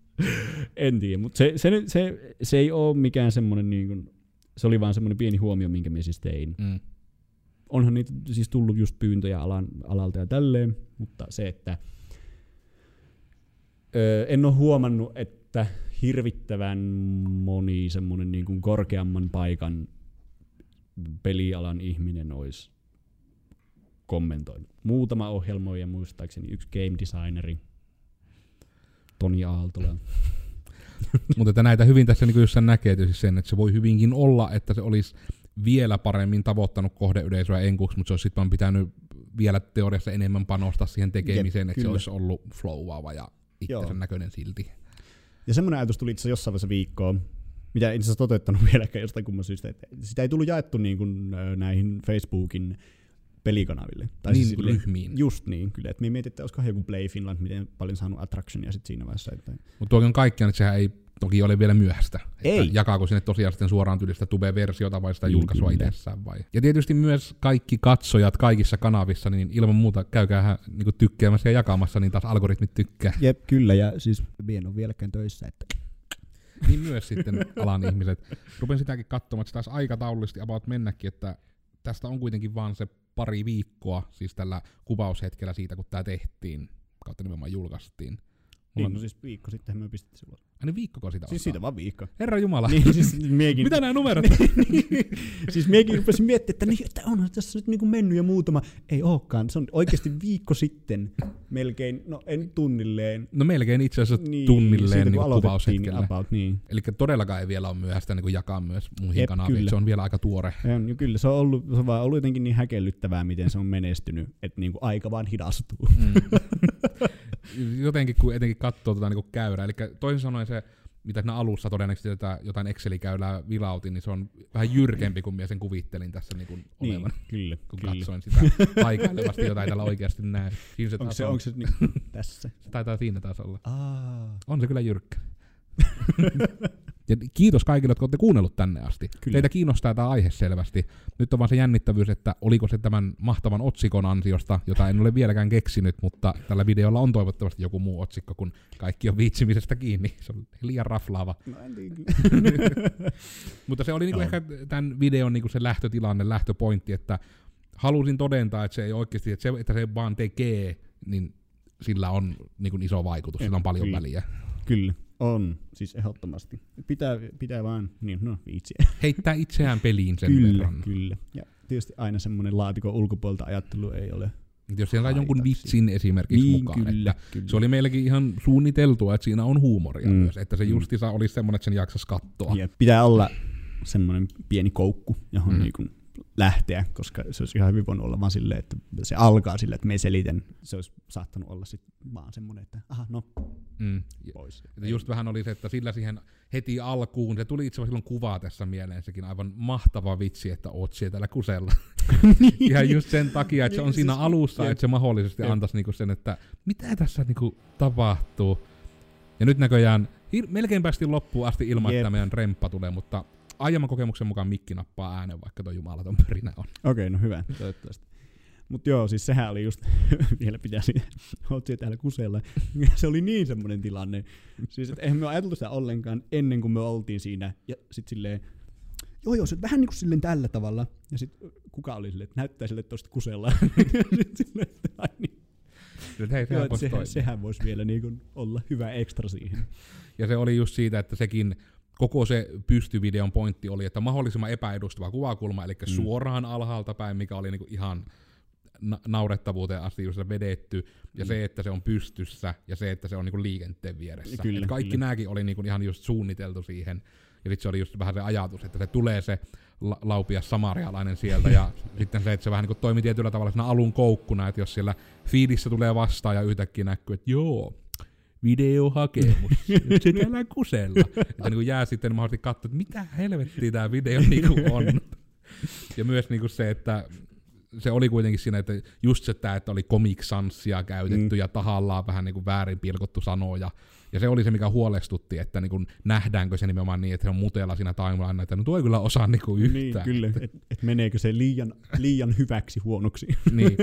[SPEAKER 2] en tiedä, mutta se, se, se, se, ei ole mikään semmoinen, niin kuin, se oli vaan semmoinen pieni huomio, minkä mä siis tein.
[SPEAKER 1] Mm.
[SPEAKER 2] Onhan niitä siis tullut just pyyntöjä alan, alalta ja tälleen, mutta se, että öö, en ole huomannut, että hirvittävän moni semmoinen niin kuin korkeamman paikan pelialan ihminen olisi kommentoinut. Muutama ohjelmoija muistaakseni, yksi game designeri, Toni Aaltola.
[SPEAKER 1] Mutta että näitä hyvin tässä niin jossain näkee tietysti sen, että se voi hyvinkin olla, että se olisi vielä paremmin tavoittanut kohdeyleisöä enkuksi, mutta se olisi sitten pitänyt vielä teoriassa enemmän panostaa siihen tekemiseen,
[SPEAKER 2] Jep,
[SPEAKER 1] että se
[SPEAKER 2] kyllä.
[SPEAKER 1] olisi ollut flowaava ja itsensä
[SPEAKER 2] Joo.
[SPEAKER 1] näköinen silti.
[SPEAKER 2] Ja semmoinen ajatus tuli itse jossain vaiheessa viikkoa, mitä en itse asiassa toteuttanut vieläkään jostain kumman syystä, että sitä ei tullut jaettu niin kuin, näihin Facebookin pelikanaville.
[SPEAKER 1] niin,
[SPEAKER 2] siis
[SPEAKER 1] niin
[SPEAKER 2] silleen-
[SPEAKER 1] ryhmiin.
[SPEAKER 2] Just niin, kyllä. Että me mietin, että olisiko joku Play Finland, miten paljon saanut attractionia sit siinä vaiheessa. Että...
[SPEAKER 1] Mutta tuokin on kaikkiaan, että sehän ei Toki oli vielä myöhäistä. Että
[SPEAKER 2] Ei.
[SPEAKER 1] Jakaako sinne tosiaan sitten suoraan tyylistä tube-versiota vai sitä
[SPEAKER 2] Niin,
[SPEAKER 1] julkaisua
[SPEAKER 2] kyllä.
[SPEAKER 1] itsessään vai? Ja tietysti myös kaikki katsojat kaikissa kanavissa, niin ilman muuta käykää niin tykkäämässä ja jakamassa, niin taas algoritmit tykkää.
[SPEAKER 2] Jep, kyllä, ja siis en ole vieläkään töissä, että
[SPEAKER 1] niin myös sitten alan ihmiset. Rupen sitäkin katsomaan, että se taisi aikataulullisesti about mennäkin, että tästä on kuitenkin vaan se pari viikkoa, siis tällä kuvaushetkellä siitä, kun tämä tehtiin, kautta nimenomaan julkaistiin. Mulla
[SPEAKER 2] niin,
[SPEAKER 1] on,
[SPEAKER 2] no siis viikko sitten me pistettiin silloin.
[SPEAKER 1] Aina viikkoko sitä
[SPEAKER 2] Siis siitä vaan viikko.
[SPEAKER 1] Herra Jumala.
[SPEAKER 2] niin, siis miekin,
[SPEAKER 1] Mitä nämä numerot?
[SPEAKER 2] siis miekin rupesin miettimään, että, niin, että onhan tässä nyt niinku mennyt jo muutama. Ei olekaan, se on oikeasti viikko sitten melkein, no en tunnilleen.
[SPEAKER 1] No melkein itse asiassa
[SPEAKER 2] Niin,
[SPEAKER 1] tunnilleen
[SPEAKER 2] siitä,
[SPEAKER 1] niin kuvaushetkellä.
[SPEAKER 2] About, niin.
[SPEAKER 1] Eli todellakaan ei vielä ole myöhäistä niin jakaa myös muihin
[SPEAKER 2] Jep,
[SPEAKER 1] kanaviin.
[SPEAKER 2] kyllä.
[SPEAKER 1] Se on vielä aika tuore.
[SPEAKER 2] On, jo kyllä, se on, ollut, se on vaan ollut jotenkin niin häkellyttävää, miten se on menestynyt, että niinku aika vaan hidastuu.
[SPEAKER 1] Mm. Jotenkin kun etenkin katsoo tota niin käyrää. Eli toisin sanoen se, mitä siinä alussa todennäköisesti tätä jotain Exceli-käylää vilautin, niin se on vähän jyrkempi kuin minä sen kuvittelin tässä niin kuin
[SPEAKER 2] Niin,
[SPEAKER 1] olevan.
[SPEAKER 2] kyllä,
[SPEAKER 1] Kun
[SPEAKER 2] kyllä.
[SPEAKER 1] katsoin sitä haikailevasti, jota ei täällä oikeasti näe. Siinä se,
[SPEAKER 2] Onko se,
[SPEAKER 1] on.
[SPEAKER 2] onko se niinku tässä?
[SPEAKER 1] se taitaa siinä taas olla.
[SPEAKER 2] Aa.
[SPEAKER 1] On se kyllä jyrkkä. ja kiitos kaikille, jotka olette kuunnellut tänne asti. Kyllä. Teitä kiinnostaa tämä aihe selvästi. Nyt on vaan se jännittävyys, että oliko se tämän mahtavan otsikon ansiosta, jota en ole vieläkään keksinyt, mutta tällä videolla on toivottavasti joku muu otsikko, kun kaikki on viitsimisestä kiinni. Se on liian raflaava.
[SPEAKER 2] No en.
[SPEAKER 1] Mutta se oli niinku
[SPEAKER 2] Joo.
[SPEAKER 1] ehkä tämän videon niinku se lähtötilanne, lähtöpointti, että halusin todentaa, että se ei oikeasti, että se, että se vaan tekee, niin sillä on niinku iso vaikutus, sillä on paljon
[SPEAKER 2] Kyllä.
[SPEAKER 1] väliä.
[SPEAKER 2] Kyllä, on. Siis ehdottomasti. Pitää, pitää vaan, niin no viitsiä.
[SPEAKER 1] Heittää itseään peliin sen
[SPEAKER 2] kyllä,
[SPEAKER 1] verran.
[SPEAKER 2] kyllä. Ja tietysti aina semmoinen laatikon ulkopuolelta ajattelu ei ole.
[SPEAKER 1] Jos siellä on jonkun vitsin esimerkiksi
[SPEAKER 2] Niin,
[SPEAKER 1] mukaan,
[SPEAKER 2] kyllä,
[SPEAKER 1] että
[SPEAKER 2] kyllä.
[SPEAKER 1] se oli meilläkin ihan suunniteltua, että siinä on huumoria
[SPEAKER 2] Mm.
[SPEAKER 1] myös, että se
[SPEAKER 2] Mm.
[SPEAKER 1] justissa olisi semmoinen, että sen jaksas katsoa.
[SPEAKER 2] Ja pitää olla semmoinen pieni koukku, johon
[SPEAKER 1] Mm.
[SPEAKER 2] mm. niin lähteä, koska se olisi ihan hyvin voinut olla vaan silleen, että se alkaa silleen, että me selitän. Se olisi saattanut olla sitten vaan semmoinen, että aha, no,
[SPEAKER 1] Mm. Ja-
[SPEAKER 2] pois.
[SPEAKER 1] Että just vähän oli se, että sillä siihen heti alkuun, se tuli itse asiassa silloin kuvaa tässä mieleen, sekin aivan mahtava vitsi, että oot siellä täällä kusella. Ihan just sen takia, että se on
[SPEAKER 2] Niin,
[SPEAKER 1] siinä
[SPEAKER 2] siis-
[SPEAKER 1] alussa, että se mahdollisesti antaisi niinku sen, että mitä tässä niinku tapahtuu. Ja nyt näköjään melkein päästiin loppuun asti ilman, että meidän remppa tulee, mutta aiemman kokemuksen mukaan mikki nappaa äänen, vaikka tuo jumalaton pörinä on.
[SPEAKER 2] Okei, okay, no hyvä, toivottavasti. Mutta joo, siis sehän oli just, vielä pitäisi, oot siellä täällä kusella. se oli niin semmoinen tilanne. Siis, että eihän me ajateltu sitä ollenkaan ennen kuin me oltiin siinä. Ja sit silleen, joo joo, se on vähän niin kuin silleen tällä tavalla. Ja sit kuka oli silleen, että näyttää sille, että tosta kusella. ja sit silleen, että ai niin.
[SPEAKER 1] Hei,
[SPEAKER 2] Joo,
[SPEAKER 1] sehän
[SPEAKER 2] että
[SPEAKER 1] voisi
[SPEAKER 2] sehän,
[SPEAKER 1] toimia.
[SPEAKER 2] sehän voisi vielä niin kuin olla hyvä ekstra siihen.
[SPEAKER 1] Ja se oli just siitä, että sekin koko se pystyvideon pointti oli, että mahdollisimman epäedustava kuvakulma, eli mm. Suoraan alhaalta päin, mikä oli niinku ihan na- naurettavuuteen asti just vedetty, ja
[SPEAKER 2] Mm.
[SPEAKER 1] se, että se on pystyssä, ja se, että se on niinku liikenteen vieressä.
[SPEAKER 2] Kyllä,
[SPEAKER 1] Et kaikki
[SPEAKER 2] kyllä.
[SPEAKER 1] nämäkin oli niinku ihan just suunniteltu siihen, ja sitten se oli just vähän se ajatus, että se tulee se la- laupia samarialainen sieltä, ja sitten se, että se vähän niinku toimi tietyllä tavalla alun koukkuna, että jos siellä fiidissä tulee vastaan ja yhtäkkiä näkyy, että joo, videohakemus, se täällä kusella. Että niin jää sitten mahdollisesti katsoa, että mitä helvettiä tämä video niinku on. Ja myös niinku se, että se oli kuitenkin siinä, että just se, että oli Comic Sansia käytetty
[SPEAKER 2] Mm.
[SPEAKER 1] ja tahallaan vähän niinku väärin pilkottu sanoja. Ja se oli se, mikä huolestutti, että niinku nähdäänkö se nimenomaan niin, että se on mutella siinä timeline, että no tuo ei kyllä osaa niinku
[SPEAKER 2] niin,
[SPEAKER 1] yhtään.
[SPEAKER 2] kyllä, että et meneekö se liian, liian hyväksi huonoksi.
[SPEAKER 1] niin.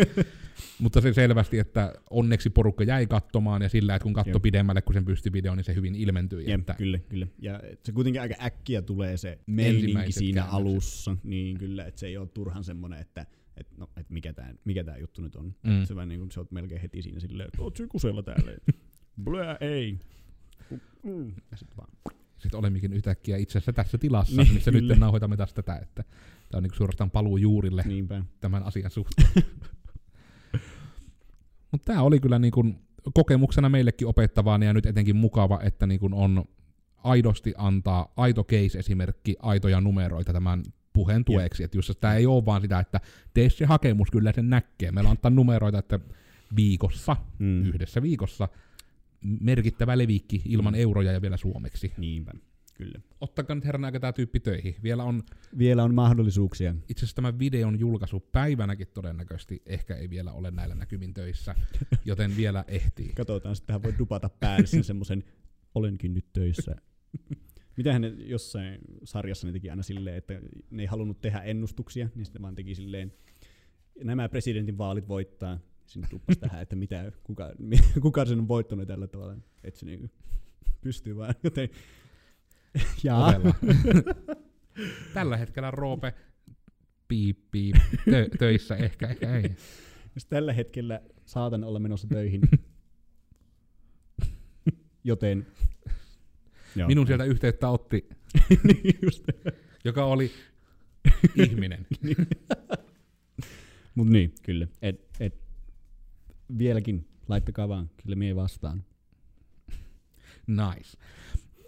[SPEAKER 1] Mutta se selvästi, että onneksi porukka jäi katsomaan ja sillä, että kun katso
[SPEAKER 2] Jep.
[SPEAKER 1] pidemmälle kuin sen pysti video, niin se hyvin ilmentyi.
[SPEAKER 2] Jep,
[SPEAKER 1] että
[SPEAKER 2] kyllä, kyllä. Ja et se kuitenkin aika äkkiä tulee se meininki siinä
[SPEAKER 1] käännökset.
[SPEAKER 2] alussa. Niin kyllä, että se ei ole turhan semmoinen, että et, no, et mikä tämä mikä tää juttu nyt on.
[SPEAKER 1] Mm.
[SPEAKER 2] Se vaan niin kuin, sä oot melkein heti siinä silleen, että oot kusella täällä. Blää, ei. Mm. Ja sit vaan.
[SPEAKER 1] sitten olemmekin yhtäkkiä itse asiassa tässä tilassa,
[SPEAKER 2] Niin,
[SPEAKER 1] missä
[SPEAKER 2] kyllä.
[SPEAKER 1] nyt nauhoitamme taas tätä, että tämä on niin suorastaan paluu juurille
[SPEAKER 2] Niinpä.
[SPEAKER 1] tämän asian suhteen. Mutta tämä oli kyllä niin kuin kokemuksena meillekin opettavaa ja nyt etenkin mukava, että niin kuin on aidosti antaa aito case-esimerkki, aitoja numeroita tämän puheen tueksi. Että just tämä ei ole vaan sitä, että tee se hakemus, kyllä sen näkee. Meillä on antaa numeroita, että viikossa,
[SPEAKER 2] Mm.
[SPEAKER 1] yhdessä viikossa, merkittävä levikki ilman
[SPEAKER 2] Mm.
[SPEAKER 1] euroja ja vielä suomeksi.
[SPEAKER 2] Niinpä, kyllä.
[SPEAKER 1] Ottakaa nyt herran aika tämä tyyppi töihin. Vielä on
[SPEAKER 2] Vielä on mahdollisuuksia.
[SPEAKER 1] itse asiassa tämän videon julkaisu päivänäkin todennäköisesti ehkä ei vielä ole näillä näkymin töissä, joten vielä ehtii.
[SPEAKER 2] Katsotaan, sitten tähän voi dupata päälle sen semmoisen, olenkin nyt töissä. Mitähän ne jossain sarjassa ne teki aina silleen, että ne ei halunnut tehdä ennustuksia, niin sitten vaan teki silleen, nämä presidentin vaalit voittaa. Sinne tuppasi tähän, että mitä, kuka, kuka sen on voittanut tällä tavalla. Että se niinku pystyy vaan joten... Jaa.
[SPEAKER 1] Tällä hetkellä Roope piip, piip, tö- töissä ehkä, ehkä ei.
[SPEAKER 2] Jos tällä hetkellä saatan olla menossa töihin, joten... Joo.
[SPEAKER 1] Minun sieltä yhteyttä otti,
[SPEAKER 2] niin just.
[SPEAKER 1] joka oli ihminen.
[SPEAKER 2] Mut niin, kyllä. Et, et, vieläkin laittakaa vaan, kyllä mie vastaan.
[SPEAKER 1] Nice.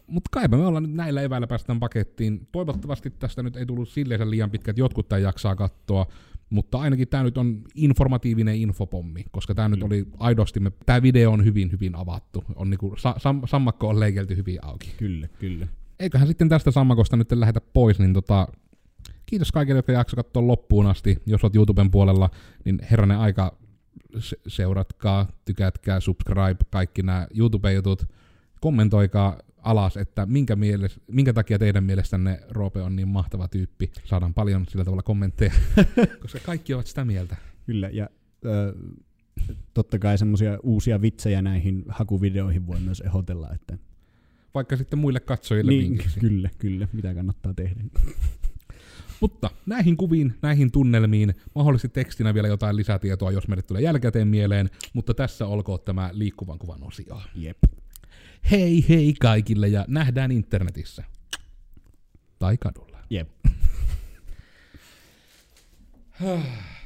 [SPEAKER 1] Mutta kaipa me ollaan nyt näillä eväillä päästään pakettiin. Toivottavasti tästä nyt ei tullut silleen liian pitkä, että jotkut tämän jaksaa katsoa, mutta ainakin tämä nyt on informatiivinen infopommi, koska tämä nyt
[SPEAKER 2] Mm.
[SPEAKER 1] oli aidosti, me, tämä video on hyvin hyvin avattu. On niinku, sa, sam, sammakko on leikelty hyvin auki.
[SPEAKER 2] Kyllä, kyllä.
[SPEAKER 1] Eiköhän sitten tästä sammakosta nyt lähdetä pois, niin tota, kiitos kaikille, jotka jakso katsoa loppuun asti. Jos olet YouTuben puolella, niin herranen aika seuratkaa, tykätkää, subscribe, kaikki nämä YouTube-jutut. Kommentoikaa alas, että minkä, mieles, minkä takia teidän mielestänne Roope on niin mahtava tyyppi. Saadaan paljon sillä tavalla kommentteja, koska kaikki ovat sitä mieltä.
[SPEAKER 2] Kyllä, ja ö, totta kai semmoisia uusia vitsejä näihin hakuvideoihin voi myös ehdotella, että
[SPEAKER 1] Vaikka sitten muille katsojille
[SPEAKER 2] niin,
[SPEAKER 1] vinkiksi.
[SPEAKER 2] kyllä, kyllä, mitä kannattaa tehdä.
[SPEAKER 1] Mutta näihin kuviin, näihin tunnelmiin, mahdollisesti tekstinä vielä jotain lisätietoa, jos meille tulee jälkikäteen mieleen, mutta tässä olkoon tämä liikkuvan kuvan osio.
[SPEAKER 2] Jep.
[SPEAKER 1] Hei hei kaikille ja nähdään internetissä. Tai kadulla.
[SPEAKER 2] Jep.